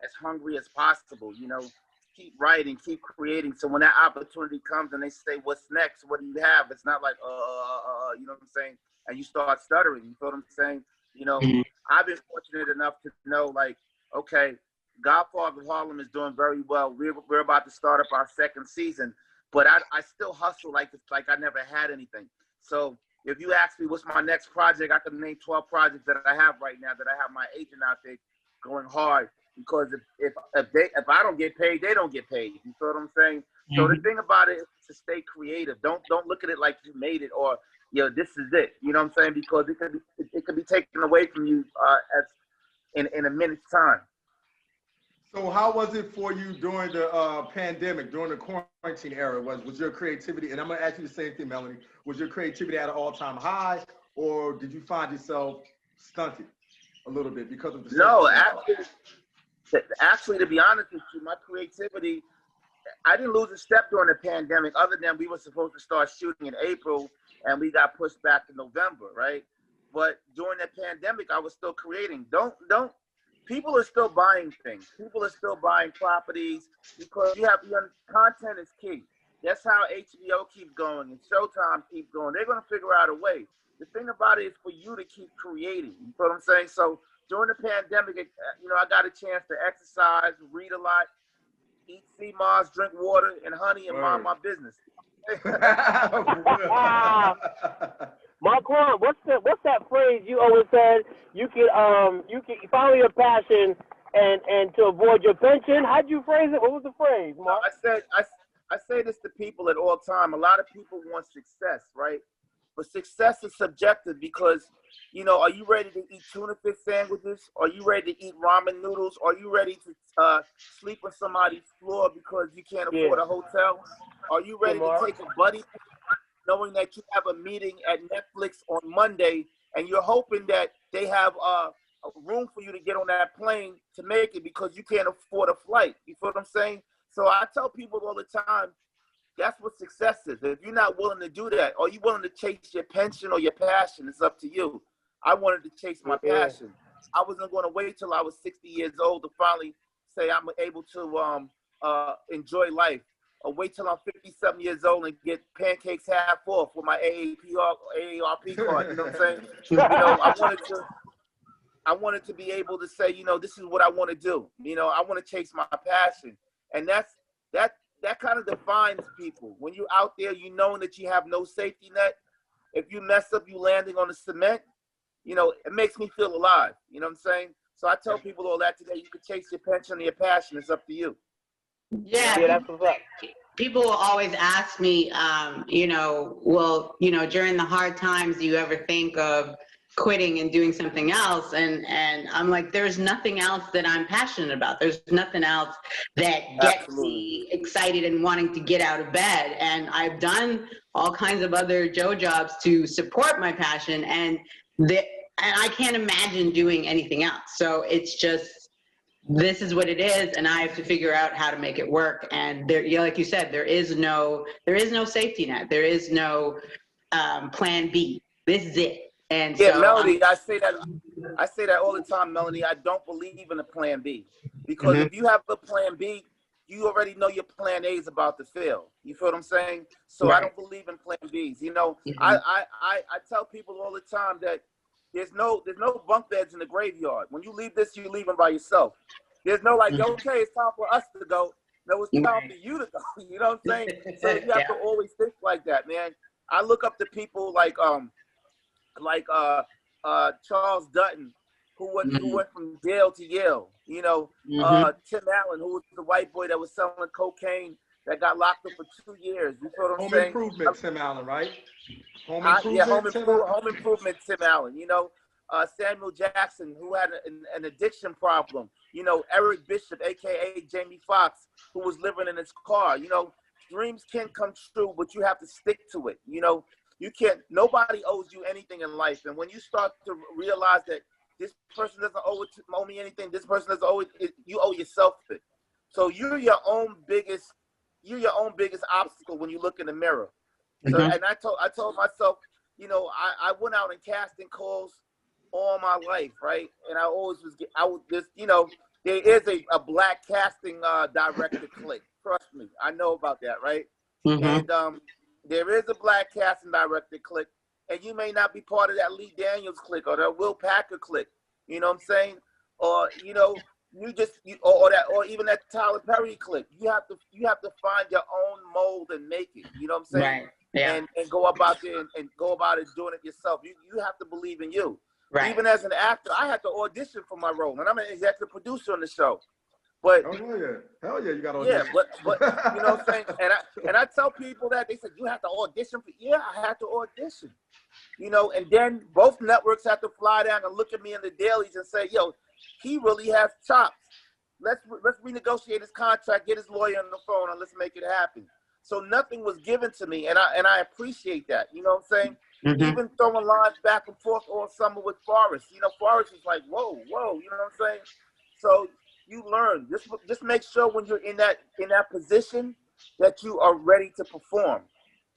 as hungry as possible. You know, keep writing, keep creating. So when that opportunity comes and they say, "What's next? What do you have?" It's not like, uh, uh, uh, uh," you know what I'm saying? And you start stuttering. You feel what I'm saying? You know, I've been fortunate enough to know, like, okay, Godfather of Harlem is doing very well. We're, we're about to start up our second season, but I, I still hustle like it's like I never had anything. So if you ask me what's my next project, I can name 12 projects that I have right now that I have my agent out there going hard because if if if they if I don't get paid, they don't get paid. You feel what I'm saying? So the thing about it is to stay creative. Don't don't look at it like you made it or you know this is it. You know what I'm saying? Because it could be it, it could be taken away from you uh, as in in a minute's time. So how was it for you during the uh, pandemic, during the quarantine era? Was was your creativity? And I'm gonna ask you the same thing, Melanie. Was your creativity at an all-time high, or did you find yourself stunted a little bit because of the No, actually, actually, to be honest with you, my creativity, I didn't lose a step during the pandemic, other than we were supposed to start shooting in April and we got pushed back to November, right? But during the pandemic, I was still creating. Don't, don't, people are still buying things. People are still buying properties because you have, your content is key. That's how HBO keeps going and Showtime keeps going. They're going to figure out a way. The thing about it is for you to keep creating. You know what I'm saying? So during the pandemic, it- uh, you know, I got a chance to exercise, read a lot, eat sea moss, drink water and honey, and mind my business. Marquand, what's the what's that phrase you always said? You can um you can follow your passion and and to avoid your pension. How'd you phrase it? What was the phrase, Mark? I said I, I say this to people at all time. A lot of people want success, right? But success is subjective because, you know, are you ready to eat tuna fish sandwiches? Are you ready to eat ramen noodles? Are you ready to uh, sleep on somebody's floor because you can't afford Yeah. a hotel? Are you ready to take a buddy, knowing that you have a meeting at Netflix on Monday and you're hoping that they have uh, a room for you to get on that plane to make it because you can't afford a flight? You feel what I'm saying? So I tell people all the time, that's what success is. If you're not willing to do that, are you willing to chase your pension or your passion? It's up to you. I wanted to chase my passion. I wasn't going to wait till I was 60 years old to finally say I'm able to um, uh, enjoy life, or wait till I'm 57 years old and get pancakes half off with my AAPR, AARP card. You know what I'm saying? you know, I wanted to. I wanted to be able to say, you know, this is what I want to do. You know, I want to chase my passion, and that's that. That kind of defines people. When you're out there, you know that you have no safety net. If you mess up, you landing on the cement. You know, it makes me feel alive. You know what I'm saying? So I tell people all that today. You can chase your pension or your passion. It's up to you. Yeah. Yeah, that's what's up. people will always ask me, um, you know, well, you know, during the hard times, do you ever think of quitting and doing something else? And and I'm like, there's nothing else that I'm passionate about. There's nothing else that gets me excited and wanting to get out of bed. And I've done all kinds of other Joe jobs to support my passion, and the and I can't imagine doing anything else. So it's just this is what it is and i have to figure out how to make it work and there you know, like you said there is no there is no safety net there is no um, plan b this is it and Yeah, so Melody, I say that I say that all the time, Melody. I don't believe in a plan B. Because Mhm. if you have a plan B, you already know your plan A is about to fail. You feel what I'm saying? So I don't believe in plan Bs. You know, Mhm. I, I, I, I tell people all the time that there's no there's no bunk beds in the graveyard. When you leave this, you're leaving by yourself. There's no like, Mhm. okay, it's time for us to go. No, it's time for you to go. You know what I'm saying? So you have Yeah. to always think like that, man. I look up to people like um like uh uh Charles Dutton, who went who Mhm. went from Yale to Yale. You know, Mhm. uh Tim Allen, who was the white boy that was selling cocaine that got locked up for two years. You feel what I'm Home saying? improvement, Tim Allen, right? Home I- improvement. yeah, home, Tim impro- Allen? home improvement, Tim Allen. You know, uh, Samuel Jackson, who had an, an addiction problem. You know, Eric Bishop, aka Jamie Foxx, who was living in his car. You know, dreams can come true, but you have to stick to it. You know, you can't. Nobody owes you anything in life, and when you start to realize that this person doesn't owe, it owe me anything, this person doesn't owe it, it, you owe yourself it. So you're your own biggest, you're your own biggest obstacle when you look in the mirror. So, Mhm. and I told I told myself, you know, I, I went out and casting calls all my life, right? And I always was get I was just, you know, there is a, a black casting uh director clique. Trust me, I know about that, right? Mhm. And um there is a black casting director clique, and you may not be part of that Lee Daniels clique or that Will Packer clique. You know what I'm saying? Or you know, you just you, or, or that or even that Tyler Perry clip. You have to you have to find your own mold and make it. You know what I'm saying? right yeah and, and go about there and, and go about it doing it yourself. You you have to believe in you. right Even as an actor, I had to audition for my role, and I'm an executive producer on the show. But Oh hell yeah, hell yeah, you got to. yeah, but but you know what I'm saying. And I and I tell people that they said you have to audition for. Yeah, I had to audition. You know, and then both networks have to fly down and look at me in the dailies and say, "Yo, he really has chops. Let's let's renegotiate his contract, get his lawyer on the phone, and let's make it happen." So nothing was given to me, and I and I appreciate that. You know what I'm saying? Mhm. Even throwing lines back and forth all summer with Forest. You know, Forest was like, "Whoa, whoa," you know what I'm saying? So you learn. Just just make sure when you're in that in that position that you are ready to perform.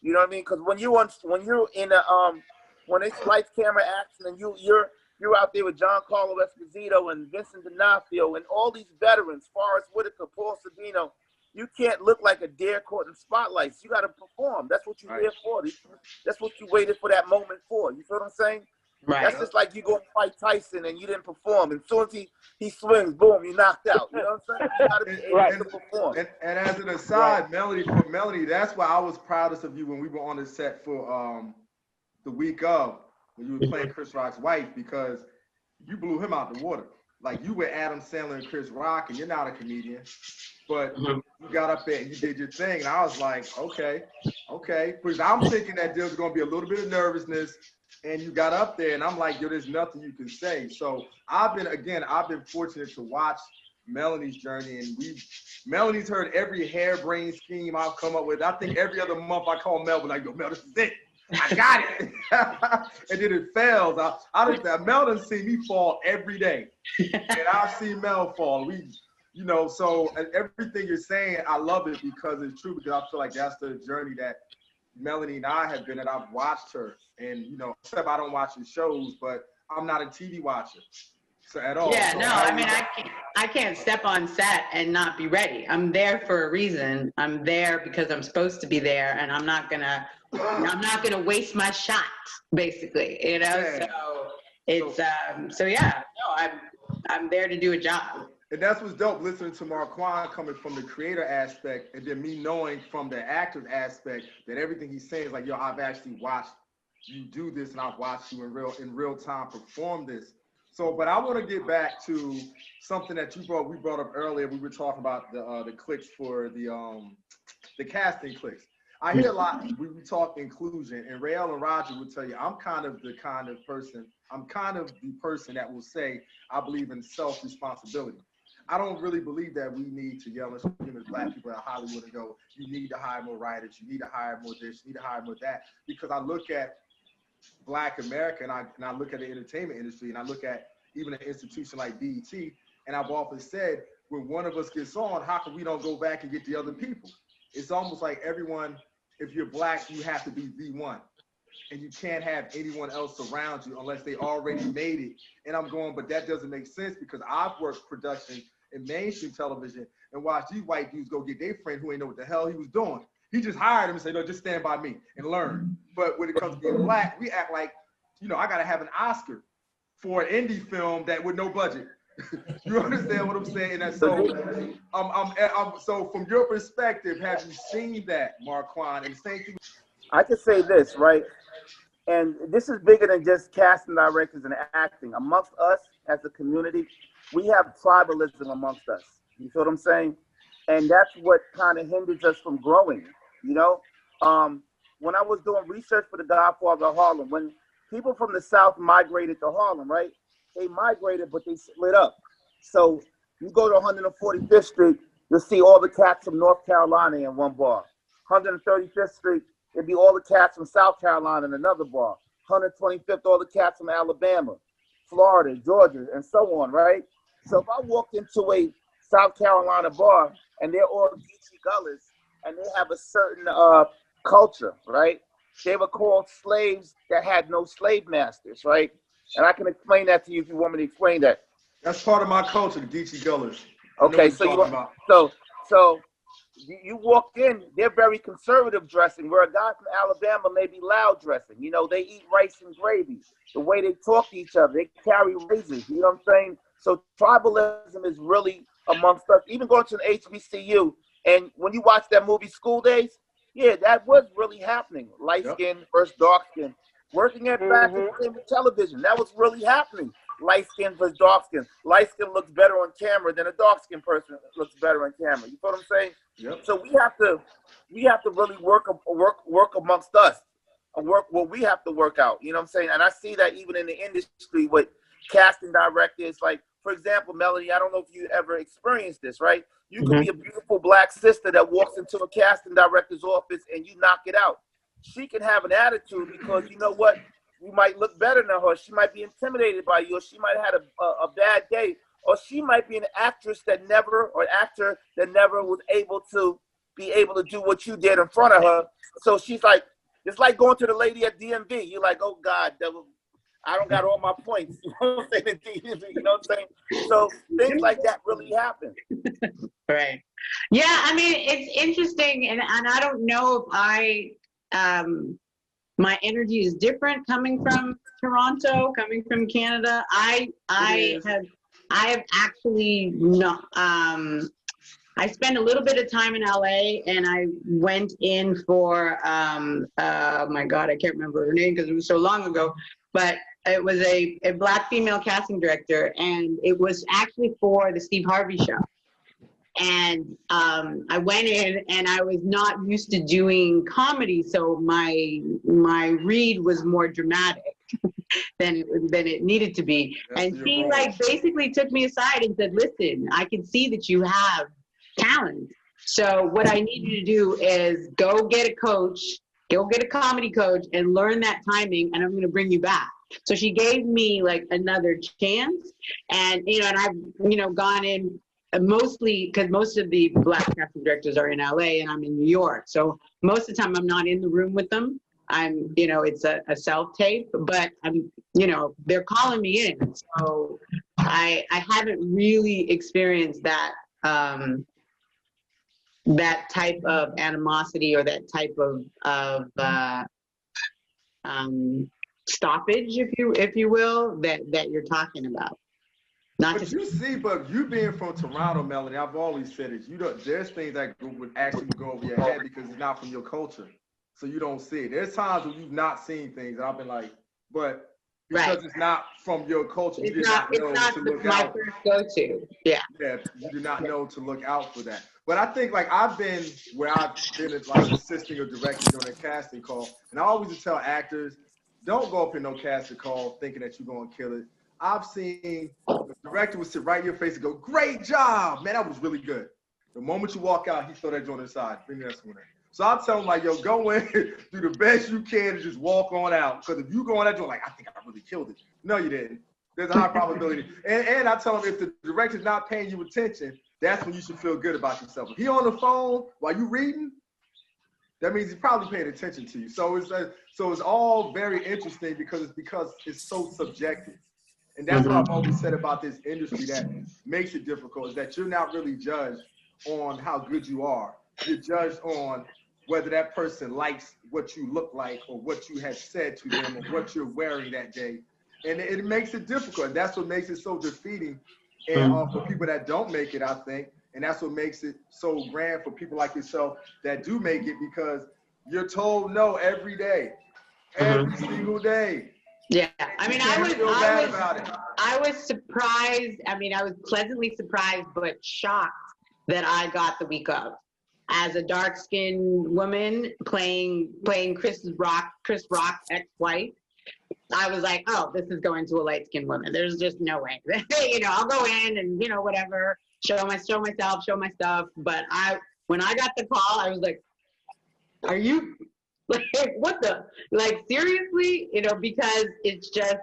You know what I mean? Because when you on when you're in a um when it's lights, camera, action, and you you're you're out there with Giancarlo Esposito and Vincent D'Onofrio and all these veterans, Forest Whitaker, Paul Sorvino. You can't look like a deer caught in spotlights. You got to perform. That's what you're Right. here for. That's what you waited for that moment for. You feel what I'm saying? right That's just like you go and fight Tyson and you didn't perform. And as soon as he, he swings, boom, you knocked out. You know what I'm saying? You gotta be able Right. to perform. And, and as an aside, Melody, for Melody, that's why I was proudest of you when we were on the set for um the week of when you were playing Chris Rock's wife because you blew him out the water. like you were Adam Sandler and Chris Rock, and you're not a comedian, but Mhm. you got up there and you did your thing, and I was like, okay, okay, because I'm thinking that there's gonna be a little bit of nervousness, and you got up there, and I'm like, yo, there's nothing you can say. So I've been again, I've been fortunate to watch Melanie's journey, and we, Melanie's heard every harebrained scheme I've come up with. I think every other month I call Mel, with like, yo, Mel, this is it. I got it. and then it fails. I, I just, Mel doesn't see me fall every day, and I see Mel fall. We, you know, so and everything you're saying, I love it because it's true. Because I feel like that's the journey that Melanie and I have been, and I've watched her. And you know, except I don't watch the shows, but I'm not a TV watcher, so at all. Yeah, So no, I mean, I can't, I can't step on set and not be ready. I'm there for a reason. I'm there because I'm supposed to be there and I'm not gonna, I'm not gonna waste my shot, basically, you know? So it's, um, so yeah, no, I'm, I'm there to do a job. And that's what's dope, listening to Marquand coming from the creator aspect, and then me knowing from the actor aspect that everything he's saying is like, yo, I've actually watched you do this, and I've watched you in real in real time perform this. So, but I want to get back to something that you brought we brought up earlier. We were talking about the uh, the clicks for the um the casting clicks. I hear a lot we, we talk inclusion, and Rael and Roger would tell you I'm kind of the kind of person. I'm kind of the person that will say I believe in self responsibility. I don't really believe that we need to yell and scream as black people at Hollywood and go, you need to hire more writers, you need to hire more this, you need to hire more that. Because I look at black America and I, and I look at the entertainment industry and I look at even an institution like BET, and I've often said, when one of us gets on, how come we don't go back and get the other people? It's almost like everyone, if you're black, you have to be the one. And you can't have anyone else around you unless they already made it. And I'm going, but that doesn't make sense because I've worked production in mainstream television and watched these white dudes go get their friend who ain't know what the hell he was doing. He just hired him and said, no, just stand by me and learn. But when it comes to being black, we act like, you know, I gotta have an Oscar for an indie film that with no budget. you understand what I'm saying? And so, um, um, um, so from your perspective, have you seen that, Marquand? And same thing. I can say this, right? And this is bigger than just casting directors and acting. Amongst us as a community, we have tribalism amongst us. You feel what I'm saying? And that's what kind of hinders us from growing. You know, um, when I was doing research for the Godfather of Harlem, when people from the South migrated to Harlem, right? They migrated, but they split up. So you go to 145th Street, you'll see all the cats from North Carolina in one bar. 135th Street, it'd be all the cats from South Carolina in another bar. 125th, all the cats from Alabama, Florida, Georgia, and so on, right? So if I walk into a South Carolina bar and they're all Geechee Gullahs and they have a certain uh, culture, right? They were called slaves that had no slave masters, right? And I can explain that to you if you want me to explain that. That's part of my culture, the Geechee. Okay, so you so so you, you walk in, they're very conservative dressing, where a guy from Alabama may be loud dressing. You know, they eat rice and gravy. The way they talk to each other, they carry razors. You know what I'm saying? So tribalism is really amongst us. Even going to an HBCU, and when you watch that movie School Daze, yeah, that was really happening. Light Yep. skin versus dark skin. Working at back Mhm. in television, that was really happening. Light skin versus dark skin. Light skin looks better on camera than a dark skin person looks better on camera. You feel what I'm saying? Yep. So we have to we have to really work work work amongst us and work what we have to work out. You know what I'm saying? And I see that even in the industry with casting directors, like for example, Melody, I don't know if you ever experienced this, right? You could be a beautiful black sister that walks into a casting director's office and you knock it out. She can have an attitude because you know what? You might look better than her. She might be intimidated by you, or she might have had a, a, a bad day, or she might be an actress that never, or actor that never was able to be able to do what you did in front of her. So she's like, it's like going to the lady at DMV. You're like, oh God, was, I don't got all my points. You know what I'm saying? You know what I'm saying? So things like that really happen. Right. Yeah, I mean, it's interesting, and, and I don't know if I, um, my energy is different coming from Toronto, coming from Canada. I, I have, I have actually not, um, I spent a little bit of time in LA and I went in for, um, uh, my God, I can't remember her name because it was so long ago. but it was a, a black female casting director, and it was actually for the Steve Harvey show. And um, I went in, and I was not used to doing comedy, so my my read was more dramatic than it, than it needed to be. That's and she role. like basically took me aside and said, "Listen, I can see that you have talent. So what I need you to do is go get a coach, go get a comedy coach, and learn that timing. And I'm going to bring you back." So she gave me like another chance, and you know, and I've you know gone in uh, mostly because most of the black casting directors are in LA and I'm in New York. So most of the time I'm not in the room with them. I'm, you know, it's a, a self tape, but I'm, you know, they're calling me in. So I I haven't really experienced that um, that type of animosity or that type of of uh, um, stoppage, if you if you will, that that you're talking about. Not But to you see, but you being from Toronto, Melanie, I've always said it. You don't. There's things that would actually go over your head because it's not from your culture, so you don't see it. There's times when you've not seen things, and I've been like, but because Right. it's not from your culture, you it's did not not, know it's not to look my out. first go-to. Yeah. Yeah, you do not know to look out for that. But I think like I've been where I've been as like assisting a director during a casting call, and I always tell actors, don't go up in no casting call thinking that you're gonna kill it. I've seen the director would sit right in your face and go, "Great job, man, that was really good." The moment you walk out, he throw that joint aside. Bring that one in. So I tell him like, "Yo, go in, do the best you can, and just walk on out." Because if you go on that joint like, "I think I really killed it," no, you didn't. There's a high probability. And, and I tell him if the director's not paying you attention, that's when you should feel good about yourself. If he on the phone while you reading, that means he's probably paying attention to you. So it's uh, so it's all very interesting because it's because it's so subjective. And that's what I've always said about this industry that makes it difficult is that you're not really judged on how good you are. You're judged on whether that person likes what you look like or what you have said to them or what you're wearing that day. And it, it makes it difficult. And that's what makes it so defeating and mm-hmm. uh, for people that don't make it, I think. And that's what makes it so grand for people like yourself that do make it because you're told no every day, mm-hmm. every single day. Yeah. I mean, I was, I was. I was surprised. I mean, I was pleasantly surprised, but shocked that I got the week of. As a dark-skinned woman playing playing Chris Rock, Chris Rock's ex-wife, I was like, oh, this is going to a light-skinned woman. There's just no way. you know, I'll go in and you know whatever, show my show myself, show my stuff. But I, when I got the call, I was like, are you like what the like seriously? You know, because it's just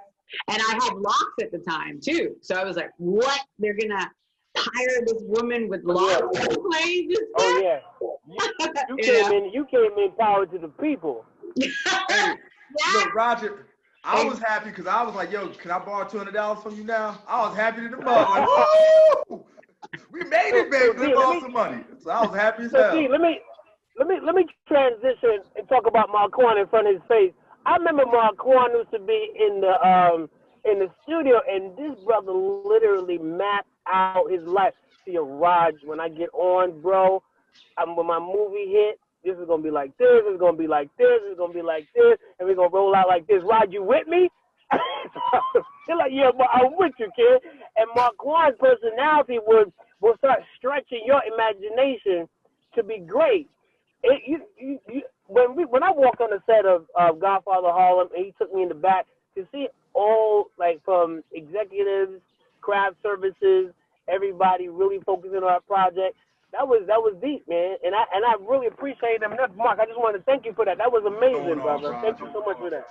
and I had locks at the time too. So I was like, what? They're gonna hire this woman with locks to play this Oh yeah. Oh, you, you Yeah. came in. You came in power to the people. Hey, Yeah. look, Roger, I was happy because I was like, yo, can I borrow two hundred dollars from you now? I was happy to the mother. Like, woo! We made it, baby. So, Let's D, let borrow me- some money. So I was happy as So hell. see, let me let me let me transition and talk about Marquand in front of his face. I remember Marquand used to be in the um in the studio, and this brother literally mapped out his life. See, Raj, when I get on, bro, um, when my movie hit, this is gonna be like this. It's gonna be like this. It's gonna be like this, and we're gonna roll out like this. Raj, you with me? He's like, yeah, but I'm with you, kid. And Marquand's personality would will start stretching your imagination to be great. It, you, you, you, when we when I walked on the set of uh, Godfather Harlem, and he took me in the back to see all like from executives, craft services, everybody really focusing on our project. That was that was deep, man, and I and I really appreciate them. Mark, I just want to thank you for that. That was amazing, on, brother. Thank you so much for that.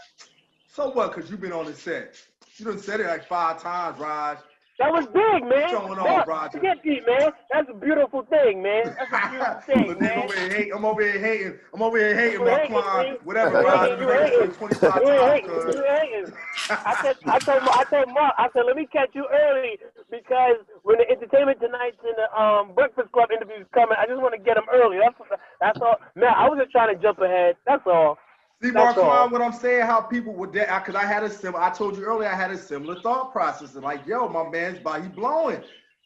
So what? Because you've been on the set. You done said it like five times, Raj. That was big, man. What's going on, That- Roger? Forget man. That's a beautiful thing, man. That's a beautiful thing, Look, man. I'm over here hating. I'm over here hating. I'm over here hating my hating, client. see? Whatever, hating, You hating hating. 25 You hating, you hating. I said, I told, I told Mark, I said, let me catch you early because when the Entertainment Tonight's and the um, Breakfast Club interviews coming, I just want to get them early. That's that's all. Man, I was just trying to jump ahead. That's all. See, That's. Marquand, what I'm saying, how people would, because I had a similar, I told you earlier, I had a similar thought process. And like, yo, my man's body blowing.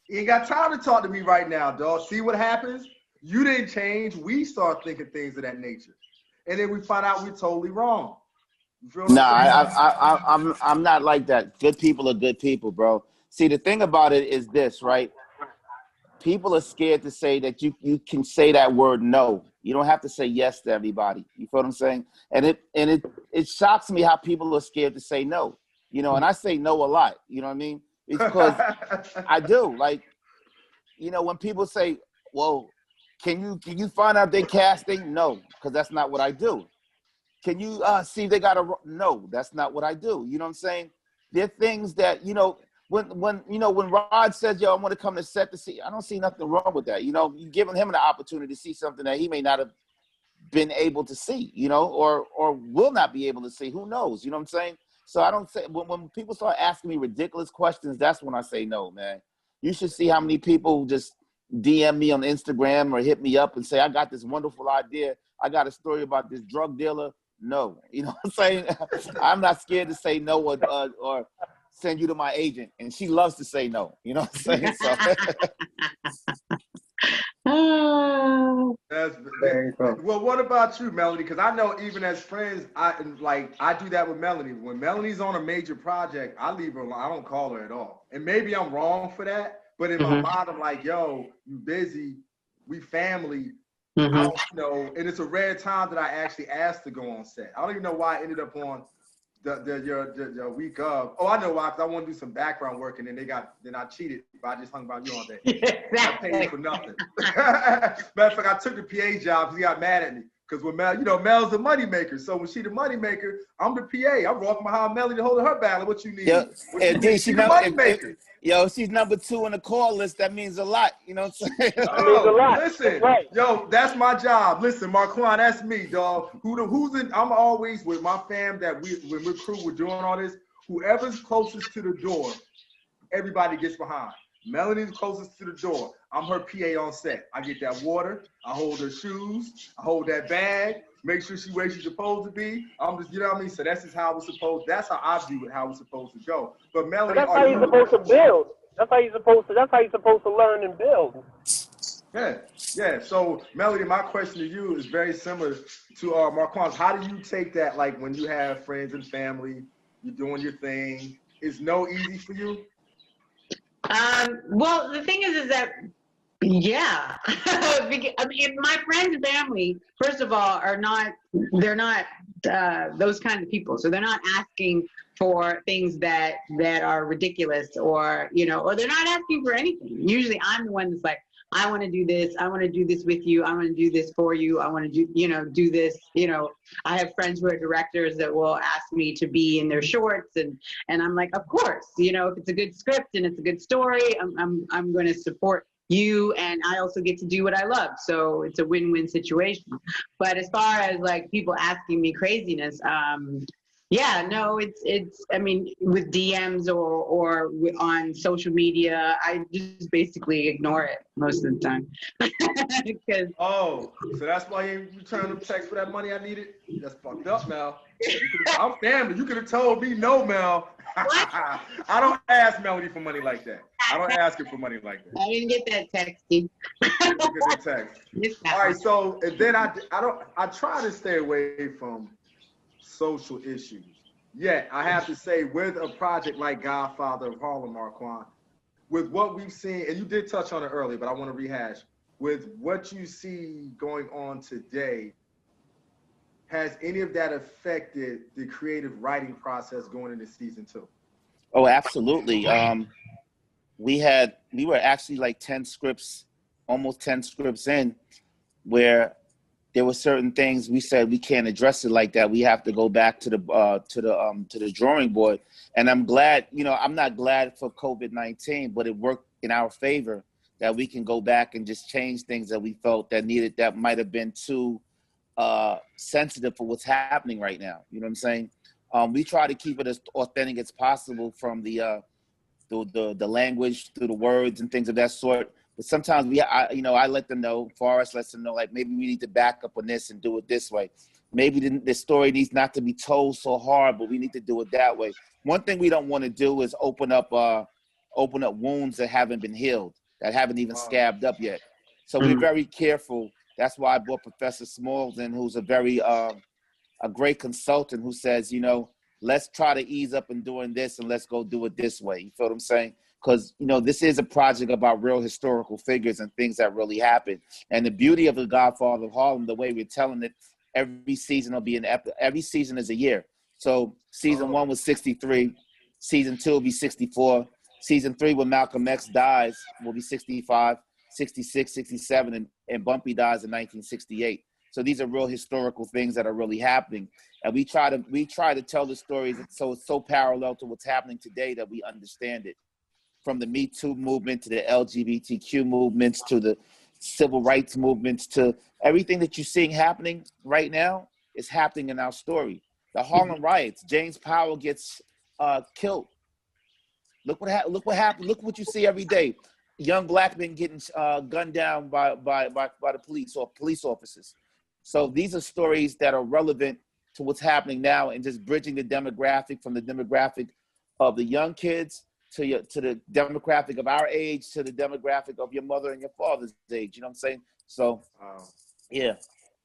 He ain't got time to talk to me right now, dog. See what happens? You didn't change. We start thinking things of that nature. And then we find out we're totally wrong. You feel what I'm Nah, I. I, I, I, I'm, I'm not like that. Good people are good people, bro. See, the thing about it is this, right? People are scared to say that you, you can say that word no. You don't have to say yes to everybody. You feel what I'm saying? And it, and it, it shocks me how people are scared to say no. You know, and I say no a lot. You know what I mean? Because I do. Like, you know, when people say, "Well, can you can you find out they casting?" No, because that's not what I do. Can you uh, see they got a? ro-" No, that's not what I do. You know what I'm saying? There are things that you know when when you know when Rod says, "Yo, I want to come to set to see," I don't see nothing wrong with that. You know, you giving him an opportunity to see something that he may not have been able to see. You know, or or will not be able to see. Who knows? You know what I'm saying? So I don't say when, when people start asking me ridiculous questions, that's when I say no, man. You should see how many people just DM me on Instagram or hit me up and say, I got this wonderful idea. I got a story about this drug dealer. No, you know what I'm saying? I'm not scared to say no or, or send you to my agent. And she loves to say no. You know what I'm saying? So, That's very cool. well. What about you, Melody? Because I know even as friends, I like I do that with Melanie. When Melanie's on a major project, I leave her alone. I don't call her at all. And maybe I'm wrong for that, but in my Mhm. mind, I'm like, yo, you busy. We family. I Mhm. don't know. And it's a rare time that I actually asked to go on set. I don't even know why I ended up on the the your the, the week of. Oh, I know why. Because I want to do some background work, and then they got then I cheated. But I just hung about you all day. I paid for nothing. Matter of fact, I took the PA job because he got mad at me. Because when Mel, you know, Mel's the moneymaker. So when she the moneymaker, I'm the PA. I'm walking behind Melody holding her battle. What you need? Yeah, What you and need? then she she the know- money maker. Yo, she's number two on the call list. That means a lot. You know what I'm saying? That means a lot. Listen, That's right. yo, that's my job. Listen, Marquand, that's me, dog. Who the who's in? I'm always with my fam that we when we're crew, we're doing all this. Whoever's closest to the door, everybody gets behind. Melanie's closest to the door. I'm her PA on set. I get that water. I hold her shoes. I hold that bag. Make sure she where she's supposed to be. I'm just, you know what I mean. So that's just how it's supposed. That's how I view it. How it's supposed to go. But But that's how you- you're supposed to build. That's how you're supposed to. That's how you're supposed to learn and build. Yeah, yeah. So, Melody, my question to you is very similar to uh, Marquand's. How do you take that, like when you have friends and family, you're doing your thing? Is no easy for you? Um, well, the thing is, is that yeah, I mean, my friends and family, first of all, are not they're not uh, those kind of people. So they're not asking for things that that are ridiculous, or you know, or they're not asking for anything. Usually, I'm the one that's like. I want to do this. I want to do this with you. I want to do this for you. I want to do, you know, do this. You know, I have friends who are directors that will ask me to be in their shorts and and I'm like, of course, you know, if it's a good script and it's a good story, I'm I'm I'm going to support you and I also get to do what I love. So it's a win-win situation. But as far as like people asking me craziness, um yeah, no, it's it's I mean with DMs or or on social media, I just basically ignore it most of the time. Because Oh, so that's why you return them text for that money I needed? That's fucked up, Mel. I'm family. You could have told me no, Mel. I don't ask Melody for money like that. I don't ask her for money like that. I didn't get that texting. Look at the text. All right, so and then I I don't I try to stay away from social issues. Yet I have to say, with a project like Godfather of Harlem, Marquand, with what we've seen, and you did touch on it earlier, but I want to rehash. With what you see going on today, has any of that affected the creative writing process going into season two? Oh, absolutely. Um, we had we were actually like ten scripts, almost ten scripts in, where there were certain things we said we can't address it like that. We have to go back to the uh, to the um, to the drawing board. And I'm glad, you know, I'm not glad for COVID nineteen, but it worked in our favor that we can go back and just change things that we felt that needed that might have been too uh, sensitive for what's happening right now. You know what I'm saying? Um, we try to keep it as authentic as possible from the, uh, the the the language through the words and things of that sort. But sometimes we, I, you know, I let them know. Forest lets them know, like maybe we need to back up on this and do it this way. Maybe the, the story needs not to be told so hard, but we need to do it that way. One thing we don't want to do is open up, uh, open up wounds that haven't been healed, that haven't even Wow. scabbed up yet. So we're Mhm. very careful. That's why I brought Professor Smalls in, who's a very um, a great consultant who says, you know, let's try to ease up in doing this and let's go do it this way. You feel what I'm saying? Because you know this is a project about real historical figures and things that really happened. And the beauty of the Godfather of Harlem, the way we're telling it, every season will be an ep- every season is a year. So season oh. one was 63, season two will be 64, season three when Malcolm X dies will be 65, 66, 67, and, and Bumpy dies in 1968. So these are real historical things that are really happening, and we try to we try to tell the stories so it's so parallel to what's happening today that we understand it. From the Me Too movement to the LGBTQ movements to the civil rights movements to everything that you're seeing happening right now is happening in our story. The Harlem riots, James Powell gets uh, killed. Look what ha- look what happened. Look what you see every day. Young black men getting uh, gunned down by, by by by the police or police officers. So these are stories that are relevant to what's happening now, and just bridging the demographic from the demographic of the young kids to your to the demographic of our age to the demographic of your mother and your father's age. You know what I'm saying? So Wow, yeah,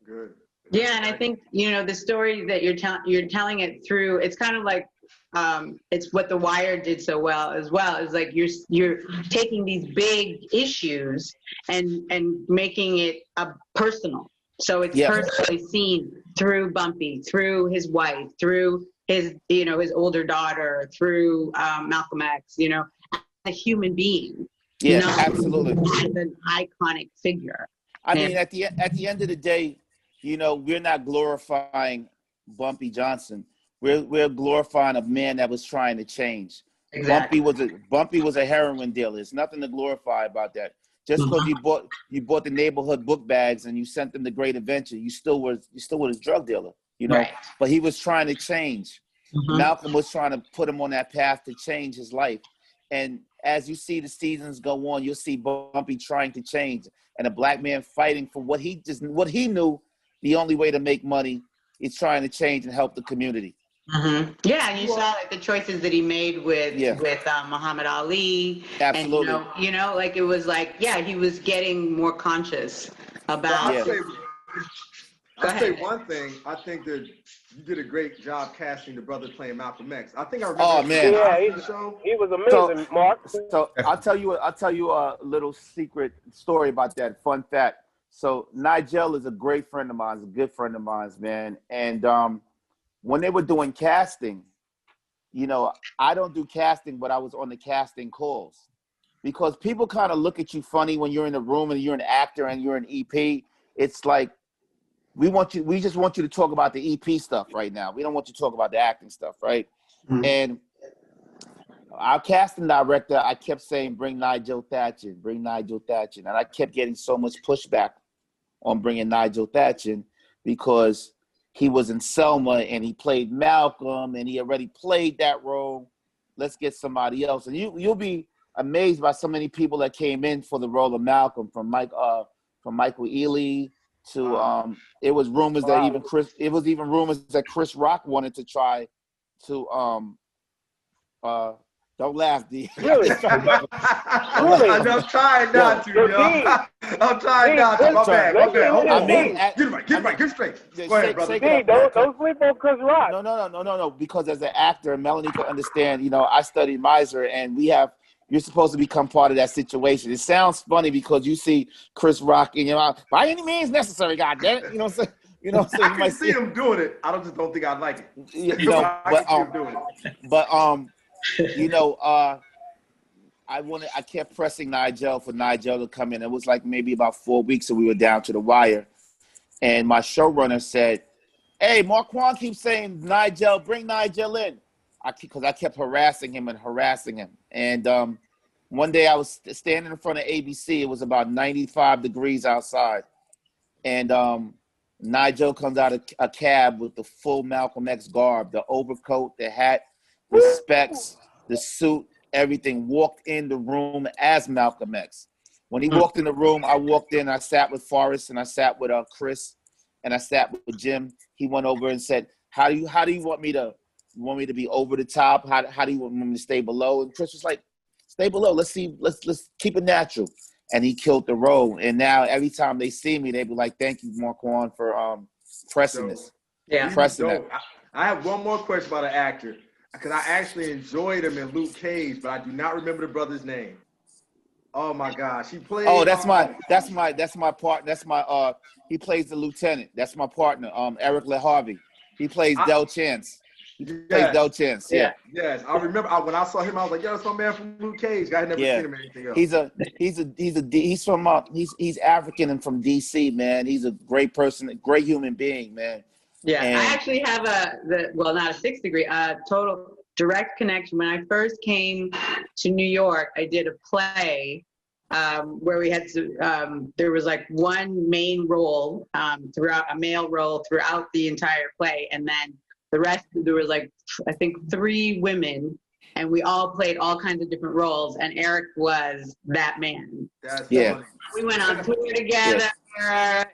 good. Yeah, and I think you know the story that you're telling you're telling it through. It's kind of like um, it's what The Wire did so well as well. Is like you're you're taking these big issues and and making it a personal. So it's Yeah. personally seen through Bumpy, through his wife, through his you know his older daughter, through um, Malcolm X. You know, a human being. yeah, absolutely. As an iconic figure. I Yeah. mean, at the at the end of the day, you know, we're not glorifying Bumpy Johnson. We're we're glorifying a man that was trying to change. Exactly. Bumpy was a Bumpy was a heroin dealer. There's nothing to glorify about that. Just because you bought you bought the neighborhood book bags and you sent them to Great Adventure, you still was you still was a drug dealer. You know, Right. but he was trying to change. Mhm. Malcolm was trying to put him on that path to change his life. And as you see the seasons go on, you'll see Bumpy trying to change and a black man fighting for what he just what he knew the only way to make money is trying to change and help the community. Mhm. Yeah, and you saw like the choices that he made with Yeah. with uh, Muhammad Ali. Absolutely. And, you, know, you know, like it was like, yeah, he was getting more conscious about. Yeah. I'll say, I'll say one thing. I think that you did a great job casting the brother playing Malcolm X. I think I remember Oh, man. Yeah, the show. He was amazing, Mark. So I'll tell you I'll tell you a little secret story about that. Fun fact. So Nigel is a great friend of mine, a good friend of mine, man. And um, when they were doing casting, you know, I don't do casting, but I was on the casting calls because people kind of look at you funny when you're in the room and you're an actor and you're an EP. It's like we want you, we just want you to talk about the EP stuff right now. We don't want you to talk about the acting stuff, right? Mhm. And our casting director, I kept saying, bring Nigel Thatcher, bring Nigel Thatcher. And I kept getting so much pushback on bringing Nigel Thatcher because he was in Selma and he played Malcolm and he already played that role. Let's get somebody else. And you you'll be amazed by so many people that came in for the role of Malcolm from Mike uh from Michael Ealy to um it was rumors that even Chris it was even rumors that Chris Rock wanted to try to um uh don't laugh D. Really? Really? I'm just trying not to, Yo, yo. D. I'm trying D, not to. My bad, my bad. Hold on, I mean, hold on. at- Get it right, get it right, get straight. Go ahead, brother. shake D, don't, don't sleep on Chris Rock. No, no, no, no, no, no. Because as an actor, Melanie could understand. You know, I studied Meisner, and we have. You're supposed to become part of that situation. It sounds funny because you see Chris Rock in your mouth. By any means necessary, God damn it. You know what I'm saying? You know what I'm saying? I You can might see him doing it. I don't just don't think I'd like it. You you know, I but can see him um, doing it. but um, you know, uh, I wanted. I kept pressing Nigel for Nigel to come in. It was like maybe about four weeks, and we were down to the wire. And my showrunner said, "Hey, Marquand keeps saying Nigel, bring Nigel in." I because I kept harassing him and harassing him. And um, one day I was standing in front of ABC. It was about 95 degrees outside, and um, Nigel comes out of a cab with the full Malcolm X garb, the overcoat, the hat, the specs, the suit, everything. Walked in the room as Malcolm X. When he walked in the room, I walked in. I sat with Forest and I sat with uh, Chris and I sat with Jim. He went over and said, "How do you how do you want me to you want me to be over the top? How how do you want me to stay below?" And Chris was like, "Stay below. Let's see. Let's let's keep it natural." And he killed the role. And now every time they see me, they be like, "Thank you, Marquand, for um pressing this." Yeah. He was Pressing that. I, I have one more question about an actor because I actually enjoyed him in Luke Cage, but I do not remember the brother's name. Oh my gosh, he played. Oh, that's my um, that's my that's my part. That's my uh. He plays the lieutenant. That's my partner. Um, Eric Le Harvey. He plays I- Del Chance. He plays Yes. Del Chance. Yeah. Yes, I remember I, when I saw him. I was like, "Yo, that's my man from Luke Cage." I had never Yeah. seen him in anything else. He's a he's a he's a he's from uh, he's he's African and from DC, man. He's a great person, a great human being, man. Yeah, And- I actually have a the well, not a six degree, uh, total direct connection. When I first came to New York, I did a play um, where we had to. Um, there was like one main role um, throughout a male role throughout the entire play, and then the rest there was like I think three women, and we all played all kinds of different roles, and Eric was that man. That's Yeah. funny. We went on tour together.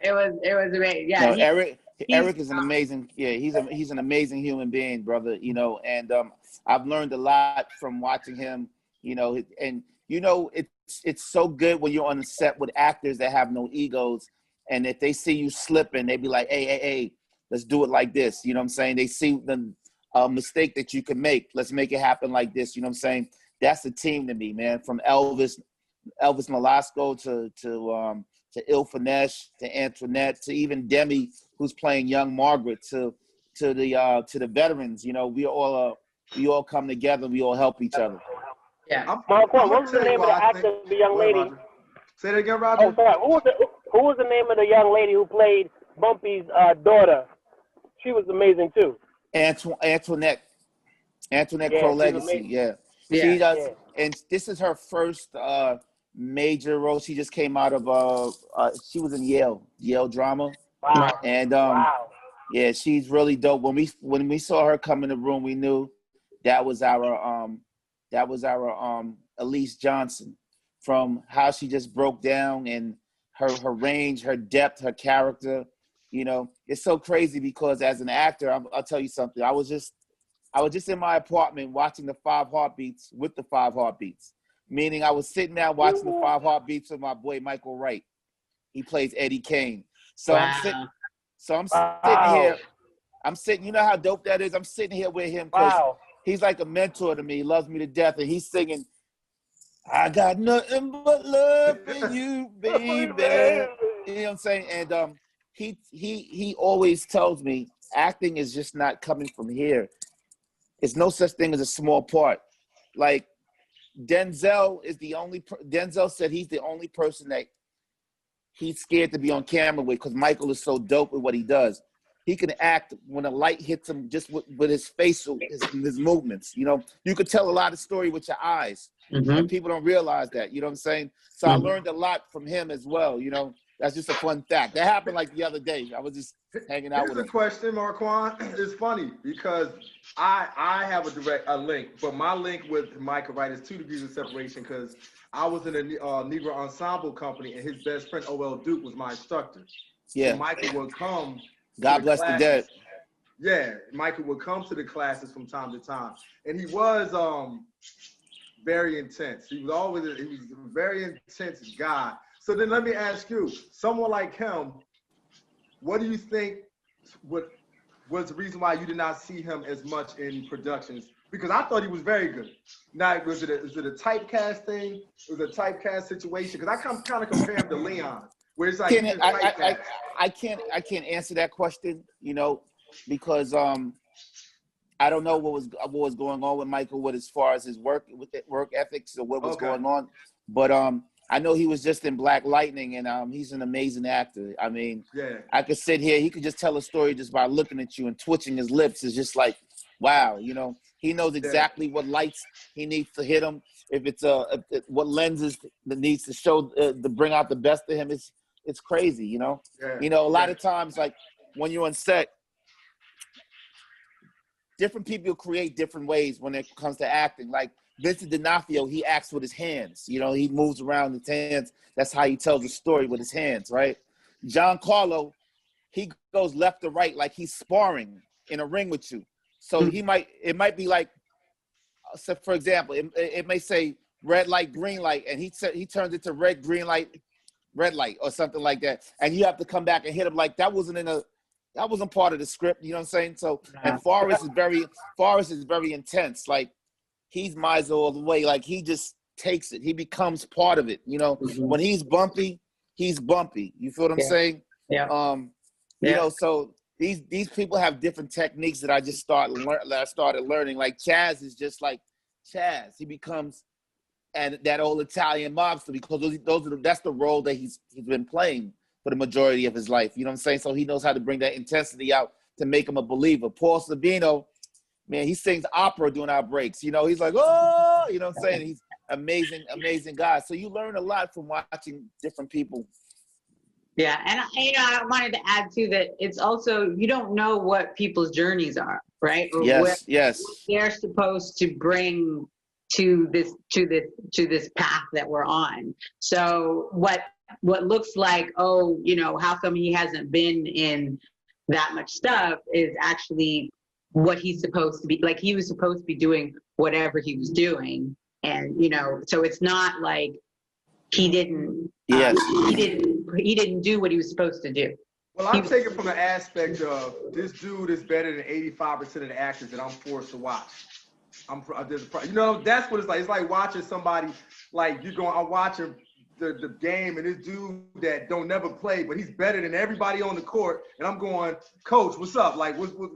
It was it was amazing. Yeah, no, he- Eric he's- Eric is an amazing yeah, he's a he's an amazing human being, brother, you know, and um I've learned a lot from watching him, you know, and you know it's it's so good when you're on the set with actors that have no egos and if they see you slipping, they be like, "Hey, hey, hey, let's do it like this." You know what I'm saying? They see the uh, mistake that you can make. Let's make it happen like this. You know what I'm saying? That's the team to me, man. From Elvis, Elvis Nolasco to to um, to Ilfenesh to Antoinette to even Demi, who's playing young Margaret to to the uh, to the veterans. You know, we all uh, we all come together. We all help each other. yeah. I'm, Marquand, I'm what was the name of the actor, think- the young lady? Roger. Say that again, Roger. Oh, sorry. Who was the who was the name of the young lady who played Bumpy's uh, daughter? She was amazing too. Antoine, Antoinette, Antoinette Yeah, Crowe-Legacy. Yeah. Yeah. She does, Yeah. and this is her first uh, major role. She just came out of uh, uh, she was in Yale, Yale drama, Wow. and um, wow. yeah, she's really dope. When we when we saw her come in the room, we knew that was our um, that was our um, Elise Johnson from how she just broke down and her her range, her depth, her character. You know, it's so crazy because as an actor, I'll, I'll tell you something. I was just I was just in my apartment watching the Five Heartbeats with the Five Heartbeats, meaning I was sitting down watching the Five Heartbeats with my boy Michael Wright. He plays Eddie Kane. So I'm sitting, so I'm Wow. sitting here. I'm sitting. You know how dope that is. I'm sitting here with him because Wow. he's like a mentor to me. He loves me to death, and he's singing. I got nothing but love for you, baby. You know what I'm saying? And um, he he he always tells me acting is just not coming from here. It's no such thing as a small part. Like Denzel is the only. Per- Denzel said he's the only person that he's scared to be on camera with because Michael is so dope with what he does. He can act when a light hits him just with, with his facial, his, his movements. You know, you could tell a lot of story with your eyes. Mhm. And people don't realize that. You know what I'm saying? So I Mhm. learned a lot from him as well. You know, that's just a fun fact. That happened like the other day. I was just hanging out Here's with a him. question, Marquand. It's funny because I I have a direct a link, but my link with Michael Wright is two degrees of separation because I was in a uh, Negro ensemble company and his best friend O.L. Duke was my instructor. So Yeah. Michael would come. God bless the dead. Yeah, Michael would come to the classes from time to time, and he was um very intense. He was always he was a very intense guy. So then let me ask you, someone like him, what do you think what was the reason why you did not see him as much in productions? Because I thought he was very good. Now, was it a, is it a typecast thing? Was it a typecast situation? Because I kind of compare him to Leon, where it's like Can't- I, I, I. I can't I can't answer that question, you know, because um I don't know what was what was going on with Michael with as far as his work with work ethics or what was Okay. going on. But um I know he was just in Black Lightning and um he's an amazing actor. I mean, yeah. I could sit here, he could just tell a story just by looking at you and twitching his lips. It's just like, wow, you know, he knows exactly what lights he needs to hit him. If it's uh, if it- what lenses that needs to show uh, to bring out the best of him. It's it's crazy, you know. Yeah. You know, a lot Yeah. of times, like when you're on set, different people create different ways when it comes to acting. Like Vincent D'Onofrio, he acts with his hands. You know, he moves around his hands. That's how he tells a story with his hands, right? Giancarlo, he goes left to right like he's sparring in a ring with you. So hmm. he might, it might be like, so for example, it, it may say red light, green light, and he said he turns it to red, green light, red light, or something like that, and you have to come back and hit him like that wasn't in a that wasn't part of the script. You know what I'm saying? So and Forest is very Forest is very intense. Like he's Meisner all the way. Like he just takes it. He becomes part of it. You know, Mhm. when he's bumpy, he's bumpy. You feel what I'm Yeah. saying? Yeah. Um, you know, so these these people have different techniques that I just start learn that I started learning. Like Chazz is just like Chazz. He becomes and that old Italian mobster because those, those are the, that's the role that he's he's been playing for the majority of his life. You know what I'm saying? So he knows how to bring that intensity out to make him a believer. Paul Sorvino, man, he sings opera during our breaks. You know, he's like, oh, you know what I'm saying? He's amazing, amazing guy. So you learn a lot from watching different people. Yeah, and you know, I wanted to add too that it's also you don't know what people's journeys are, right? Or what Yes, yes. they're supposed to bring to this to this to this path that we're on. So what what looks like, oh, you know, how come he hasn't been in that much stuff is actually what he's supposed to be like he was supposed to be doing whatever he was doing. And you know, so it's not like he didn't um, Yes. he didn't he didn't do what he was supposed to do. Well, I'm taking from the aspect of this dude is better than 85% of the actors that I'm forced to watch. I'm, I did the pro- you know, that's what it's like. It's like watching somebody, like you're going, I'm watching the, the game and this dude that don't never play, but he's better than everybody on the court. And I'm going, coach, what's up? Like, what, what,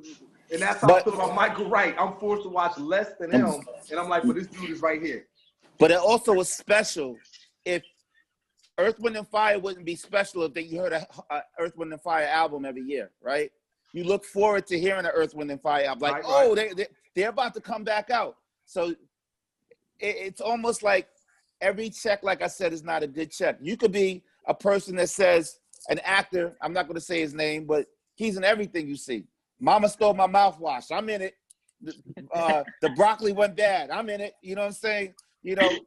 and that's how I But- feel about Michael Wright. I'm forced to watch less than him. And I'm like, well, this dude is right here. But it also was special if Earth, Wind, and Fire wouldn't be special if they, you heard a, a Earth, Wind, and Fire album every year, right? You look forward to hearing an Earth, Wind, and Fire album. Like, Right, oh, they, they, they're about to come back out. So it, it's almost like every check, like I said, is not a good check. You could be a person that says, an actor, I'm not going to say his name, but he's in everything you see. Mama stole my mouthwash. I'm in it. Uh, the broccoli went bad. I'm in it. You know what I'm saying? You know,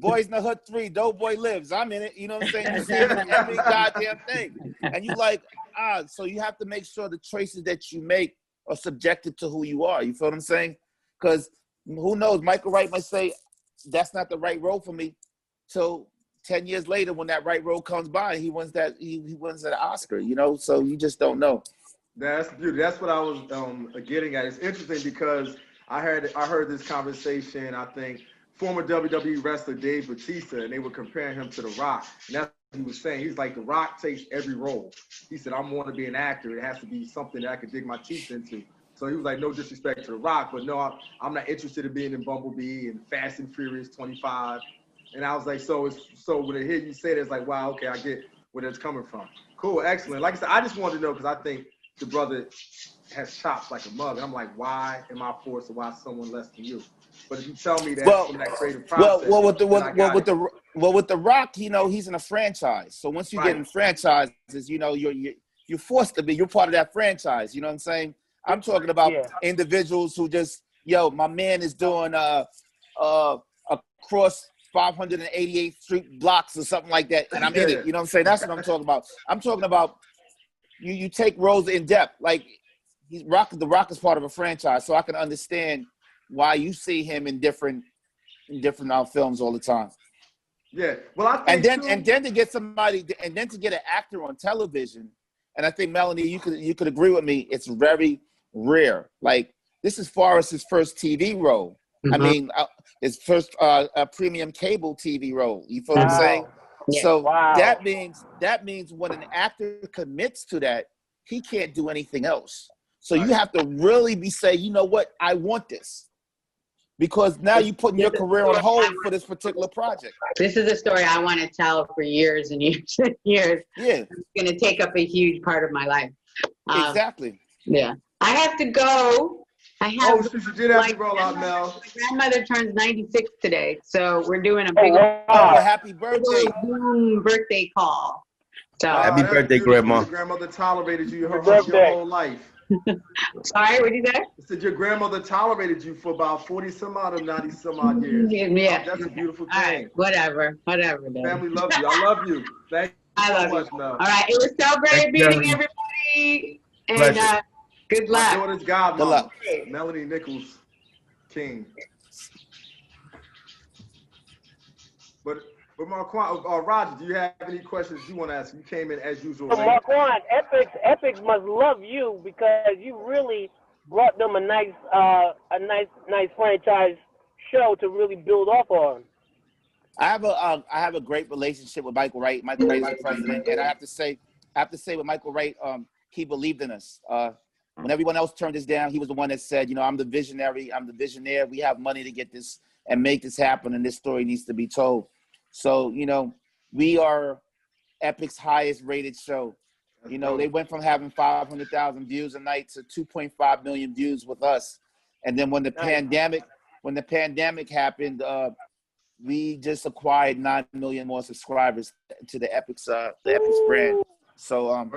Boys in the Hood 3, Dope Boy Lives. I'm in it. You know what I'm saying? It every goddamn thing. And you like, ah, so you have to make sure the choices that you make are subjective to who you are. You feel what I'm saying? Because who knows? Michael Wright might say, that's not the right role for me. So 10 years later, when that right role comes by, he wins that he, he wins that Oscar, you know? So you just don't know. That's beautiful. That's what I was um, getting at. It's interesting because I heard I heard this conversation. I think former WWE wrestler Dave Batista, and they were comparing him to The Rock, and that's what he was saying. He's like The Rock takes every role. He said, "I'm want to be an actor. It has to be something that I could dig my teeth into." So he was like, "No disrespect to The Rock, but no, I'm, I'm not interested in being in Bumblebee and Fast and Furious 25." And I was like, "So it's so when I hear you say that, it's like, wow, okay, I get where that's coming from. Cool, excellent. Like I said, I just wanted to know because I think the brother has chops like a mug. And I'm like, why am I forced to watch someone less than you? But if you tell me that Well, from that creative process, well, with the then I well, well got with it. the well with the Rock, you know, he's in a franchise. So once you Right. get in franchises, you know, you're you're, you're forced to be. You're part of that franchise. You know what I'm saying? I'm talking about Yeah. individuals who just, yo, my man is doing uh uh across 588 Street blocks or something like that, and I'm in it. You know what I'm saying? That's what I'm talking about. I'm talking about you. You take roles in depth, like he's Rock. The Rock is part of a franchise, so I can understand why you see him in different in different uh, films all the time. yeah. Well, I think And then too, and then to get somebody and then to get an actor on television, and I think Melanie, you could you could agree with me, it's very rare. Like this is Forest's first TV role. I Mhm. mean, uh, his first uh, uh, premium cable TV role. You feel what I'm saying? Yeah. So Wow. that means that means when an actor commits to that, he can't do anything else. So you have to really be say, you know what, I want this, because now you're putting your career on hold for this particular project. This is a story I want to tell for years and years and years. Yeah, It's going to take up a huge part of my life. Um, exactly. Yeah. I have to go. I oh, have since you did have to roll out, Mel. my grandmother turns 96 today, so we're doing a Oh, big Oh, wow. happy birthday! Zoom birthday call. So Uh, Happy birthday, beautiful. Grandma. Your grandmother tolerated you her, Happy your whole life. sorry, what did you say? I said your grandmother tolerated you for about 40 some odd or 90 some odd years. Yeah. That's a beautiful thing. right, whatever, whatever. Then. Family love you. I love you. Thank you I so love you. much, Mel. All right, it was so great Thank meeting Melanie. everybody, and Pleasure. uh, good My luck. daughter's godmom, Good luck. Melanie Nichols King. But But Marquand, uh, Roger, do you have any questions you want to ask? You came in as usual. So late. Marquand, Epix, Epix must love you because you really brought them a nice, uh, a nice, nice franchise show to really build off on. I have a uh, I have a great relationship with Michael Wright. Michael Wright is the president, and I have to say, I have to say with Michael Wright, um, he believed in us. Uh, when everyone else turned this down, he was the one that said, you know, I'm the visionary, I'm the visionaire. We have money to get this and make this happen, and this story needs to be told. So, you know, we are Epix highest rated show. You know, they went from having 500,000 views a night to 2.5 million views with us. And then when the pandemic, when the pandemic happened, uh, we just acquired nine million more subscribers to the Epix uh, the Epix brand. So um,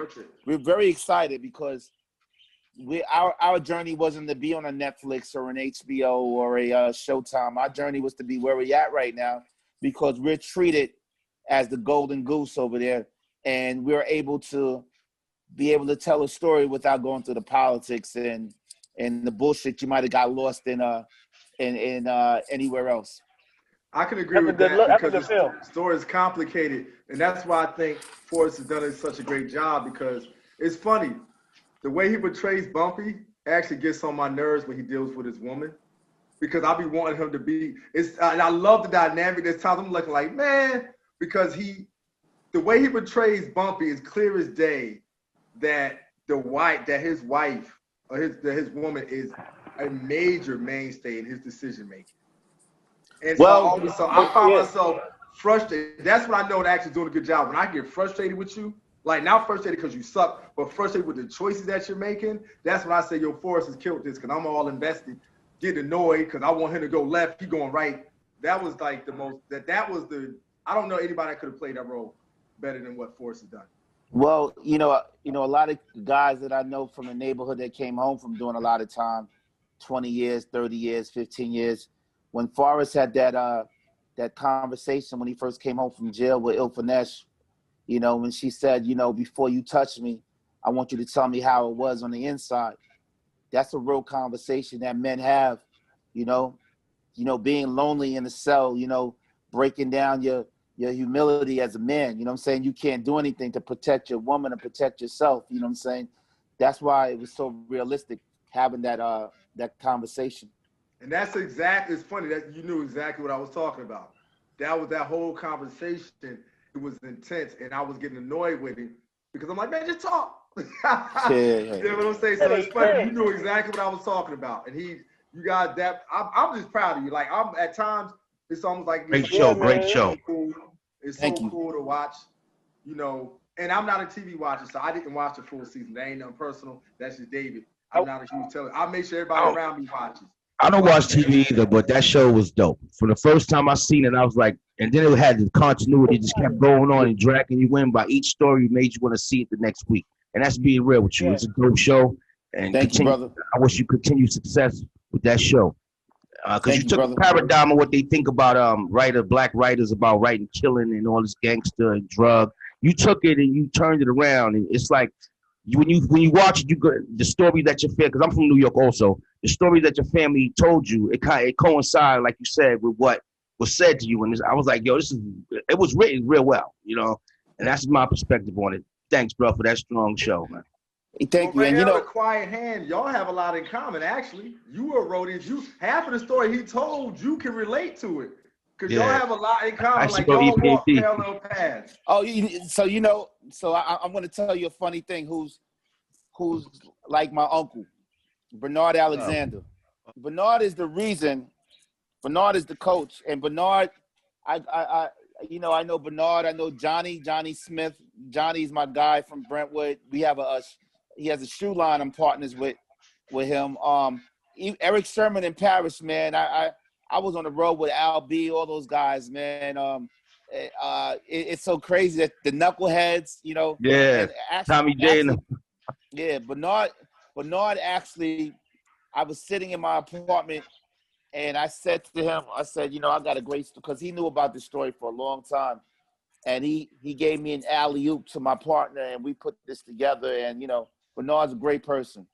we're very excited because we our our journey wasn't to be on a Netflix or an HBO or a uh, Showtime. Our journey was to be where we're at right now because we're treated as the golden goose over there, and we're able to be able to tell a story without going through the politics and and the bullshit you might have got lost in uh in in uh anywhere else. I can agree That's with good that look- because the film. story is complicated, and that's why I think Forest has done such a great job because it's funny. The way he portrays Bumpy actually gets on my nerves when he deals with his woman, because I be wanting him to be. It's and I love the dynamic. There's times I'm looking like man because he, the way he portrays Bumpy is clear as day that the wife that his wife or his that his woman is a major mainstay in his decision making. And so, Well- always, so I find Yeah. myself frustrated. That's when I know the actor's doing a good job. When I get frustrated with you, like not frustrated because you suck, but frustrated with the choices that you're making, that's when I say, yo, Forest has killed this because I'm all invested, getting annoyed because I want him to go left, he going right. That was like the most, that that was the, I don't know anybody that could have played that role better than what Forest has done. Well, you know, you know, a lot of guys that I know from the neighborhood that came home from doing a lot of time, 20 years, 30 years, 15 years. When Forest had that uh that conversation when he first came home from jail with Ilfenesh, you know, when she said, you know, before you touch me, I want you to tell me how it was on the inside. That's a real conversation that men have, you know, you know, being lonely in a cell, you know, breaking down your your humility as a man. You know what I'm saying? You can't do anything to protect your woman and protect yourself. You know what I'm saying? That's why it was so realistic having that uh that conversation. And that's exactly, it's funny that you knew exactly what I was talking about. That was that whole conversation. It was intense and I was getting annoyed with him because I'm like, man, just talk. Yeah, yeah. You know what I'm saying? So it's funny. You knew exactly what I was talking about. And he, you got that. I'm, I'm just proud of you. Like, I'm at times, it's almost like Great show, great show. Cool. It's Thank so you. cool to watch, you know. And I'm not a TV watcher, so I didn't watch the full season. That ain't nothing personal. That's just David. I'm not a huge television. I make sure everybody Oh. around me watches. I don't watch TV either, but that show was dope. From the first time I seen it, I was like, and then it had the continuity, just kept going on and dragging you in by each story made you want to see it the next week. And that's being real with you. It's a dope show. And Thank you, brother. I wish you continued success with that show. Because Thank you you, took brother. a paradigm of what they think about um writer black writers about writing killing and all this gangster and drug. You took it and you turned it around, and it's like you, when you when you watch it, you go the story that your family. Because I'm from New York, also the story that your family told you. It kind it coincided, like you said, with what was said to you, and this, I was like, yo, this is it was written real well, you know, and that's my perspective on it. Thanks, bro, for that strong show, man. Thank you. well, And you know, the quiet hand, y'all have a lot in common. Actually, you were wrote it. You half of the story he told, you can relate to it because y'all Yeah. have a lot in I common. should Like y'all walk EPMD. parallel paths. oh, you, so you know, so I, I'm going to tell you a funny thing. Who's who's like my uncle, Bernard oh. Alexander. Bernard is the reason. Bernard is the coach, and Bernard, I, I, I, you know, I know Bernard. I know Johnny, Johnny Smith. Johnny's my guy from Brentwood. We have a, a he has a shoe line. I'm partners with with him. Um, Erick Sermon in Parrish, man. I, I I was on the road with Al B, all those guys, man. Um, eh, uh, it- it's so crazy that the knuckleheads, you know. Yeah, actually- Tommy J and actually- yeah, Bernard. Bernard actually, I was sitting in my apartment, and I said to him, I said, you know, I got a great because he knew about this story for a long time, and he he gave me an alley oop to my partner, and we put this together. And you know, Bernard's a great person.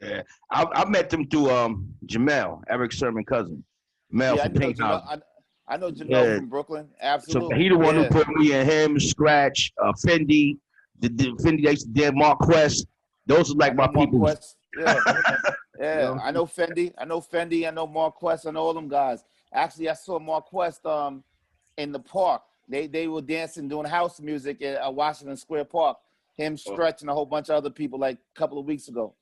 Yeah, I, I met them through um Jamel, Erick Sermon cousin, Mel yeah, I from know Pink Jamel, House. I, I know Jamel Yeah. from Brooklyn. So Absolutely. he the one yeah. who put me and him, Scratch, uh, Fendi, the, the Fendi they used to Mark Quest. Those are like my people. Quest. Yeah, yeah. I know Fendi. I know Fendi. I know Mark Quest. I know all them guys. Actually, I saw Mark Quest um in the park. They they were dancing, doing house music at uh, Washington Square Park. Him, Stretch, and a whole bunch of other people like a couple of weeks ago.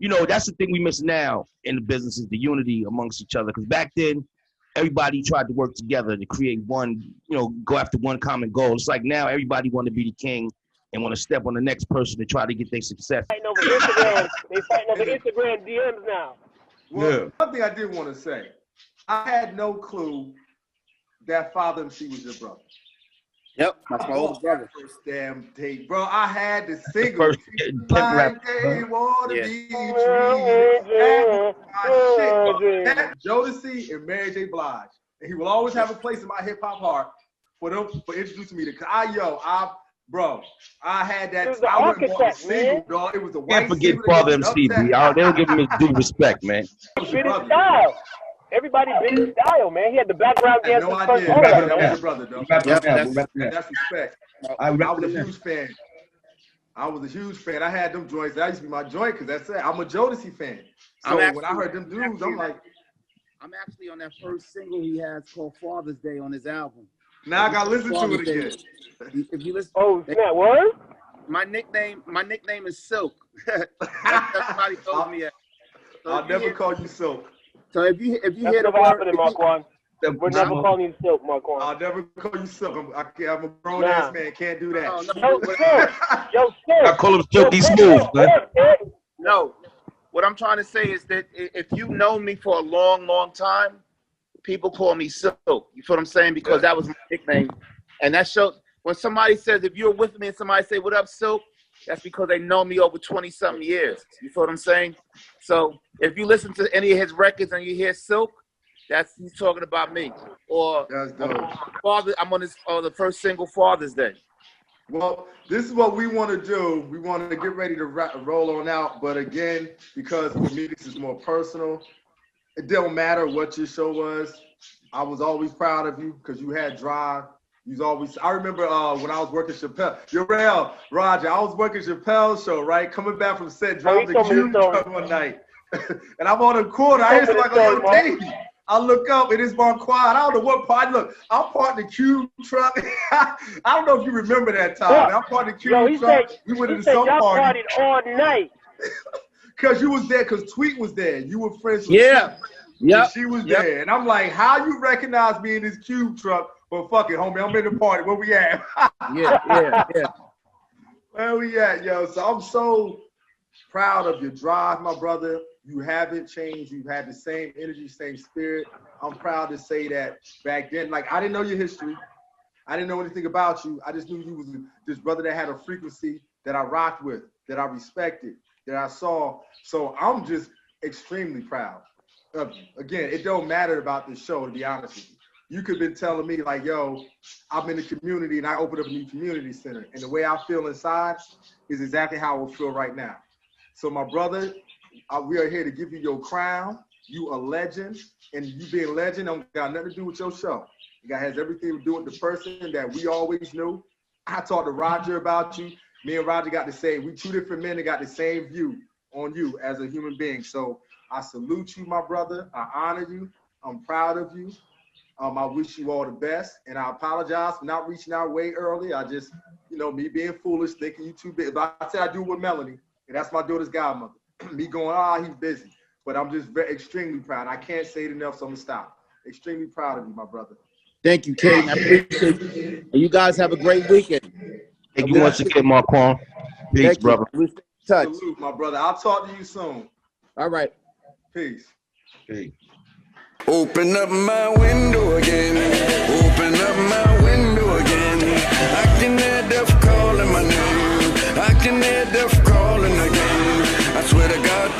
You know, that's the thing we miss now in the business is the unity amongst each other. Because back then, everybody tried to work together to create one, you know, go after one common goal. It's like now everybody want to be the king and want to step on the next person to try to get their success. Fighting over Instagram. they fighting over Instagram DMs now. Well, Yeah. one thing I did want to say, I had no clue that Father MC was your brother. Yep, that's my older brother. First damn date, bro. I had the single. First pimp rap. Like they wanna Yeah. be treated. My shit, bro. That Jodeci and Mary J. Blige, and he will always have a place in my hip hop heart for them for introducing me to. Cause I yo, I bro, I had that. He was the I went and architect, man. single, dog. It was the white Can't forget Father MC, upset. B. I- They don't give him his due respect, man. That was your Been his brother. style. Everybody been his style, man. He had the background I had no first. idea. That that, was man. your brother, though. Yep, that's- That's respect. I I was a huge fan. I was a huge fan. I had them joints. That used to be my joint because that's it. I'm a Jodeci fan. So I'm when I heard them dudes, I'm like, I'm actually on that first single he has called Father's Day on his album. Now I gotta listen to it again. If you listen, Oh, snap. What? my nickname, my nickname is Silk. Somebody told me that. So I'll never hear- call you Silk. So if you if you That's hear the word, happening, if you- Marquand. We're never calling you Silk, Marquand. I'll never call you Silk. I'm, I can't, I'm a grown Nah. ass man. Can't do that. no, Yo, Silk. Yo, I call him Silky Smooth, man. no. What I'm trying to say is that if you know me for a long, long time, people call me Silk. You feel what I'm saying? Because that was my nickname, and that shows when somebody says if you're with me and somebody say what up Silk, that's because they know me over 20 something years. You feel what I'm saying? So if you listen to any of his records and you hear Silk, that's he's talking about me. Or That's dope. Father, I'm on this or uh, the first single Father's Day. Well, this is what we want to do. We want to get ready to ra- roll on out. But again, because for me this is more personal, it don't matter what your show was. I was always proud of you because you had drive. You was always. I remember uh, when I was working Chappelle. You're Roger. I was working Chappelle's show, right? Coming back from set, Oh, driving the truck one night, and I'm on a corner. I hear told me somebody the go, story, "Yo, Davey." I look up, it is Marquand. I don't know what part. Look, I'm part of the cube truck. I don't know if you remember that time. Yeah. I'm part of the cube Yo, truck. said, we went to said some y'all party all night. because you was there. Because Tweet was there. You were friends with Yeah. And she was Yep. there. And I'm like, how you recognize me in this cube truck? But fuck it, homie. I'm in the party. Where we at? Yeah, yeah, yeah. Where we at, yo? So I'm so proud of your drive, my brother. You haven't changed. You've had the same energy, same spirit. I'm proud to say that back then, like I didn't know your history. I didn't know anything about you. I just knew you was this brother that had a frequency that I rocked with, that I respected, that I saw. So I'm just extremely proud of you. Again, it don't matter about this show, to be honest with you. You could have been telling me like, yo, I'm in the community and I opened up a new community center. And the way I feel inside is exactly how I will feel right now. So my brother, uh, we are here to give you your crown. You a legend, and you being a legend don't got nothing to do with your show. It got has everything to do with the person that we always knew. I talked to Roger about you. Me and Roger got to say we two different men that got the same view on you as a human being. So I salute you, my brother. I honor you. I'm proud of you. Um, I wish you all the best, and I apologize for not reaching out way early. I just, you know, me being foolish, thinking you too big. But I said I do with Melanie, and that's my daughter's godmother. me going, ah, he's busy, but I'm just very extremely proud. I can't say it enough, so I'm gonna stop. Extremely proud of you, my brother. Thank you, King. I appreciate you. And you guys have a great weekend. Thank you once again, Marquand. Peace, Thank brother. You. Touch. Salute, my brother. I'll talk to you soon. All right. Peace. Peace. Open up my window again. Open up my window again. I can hear death calling my name. I can hear death calling again. I swear to God,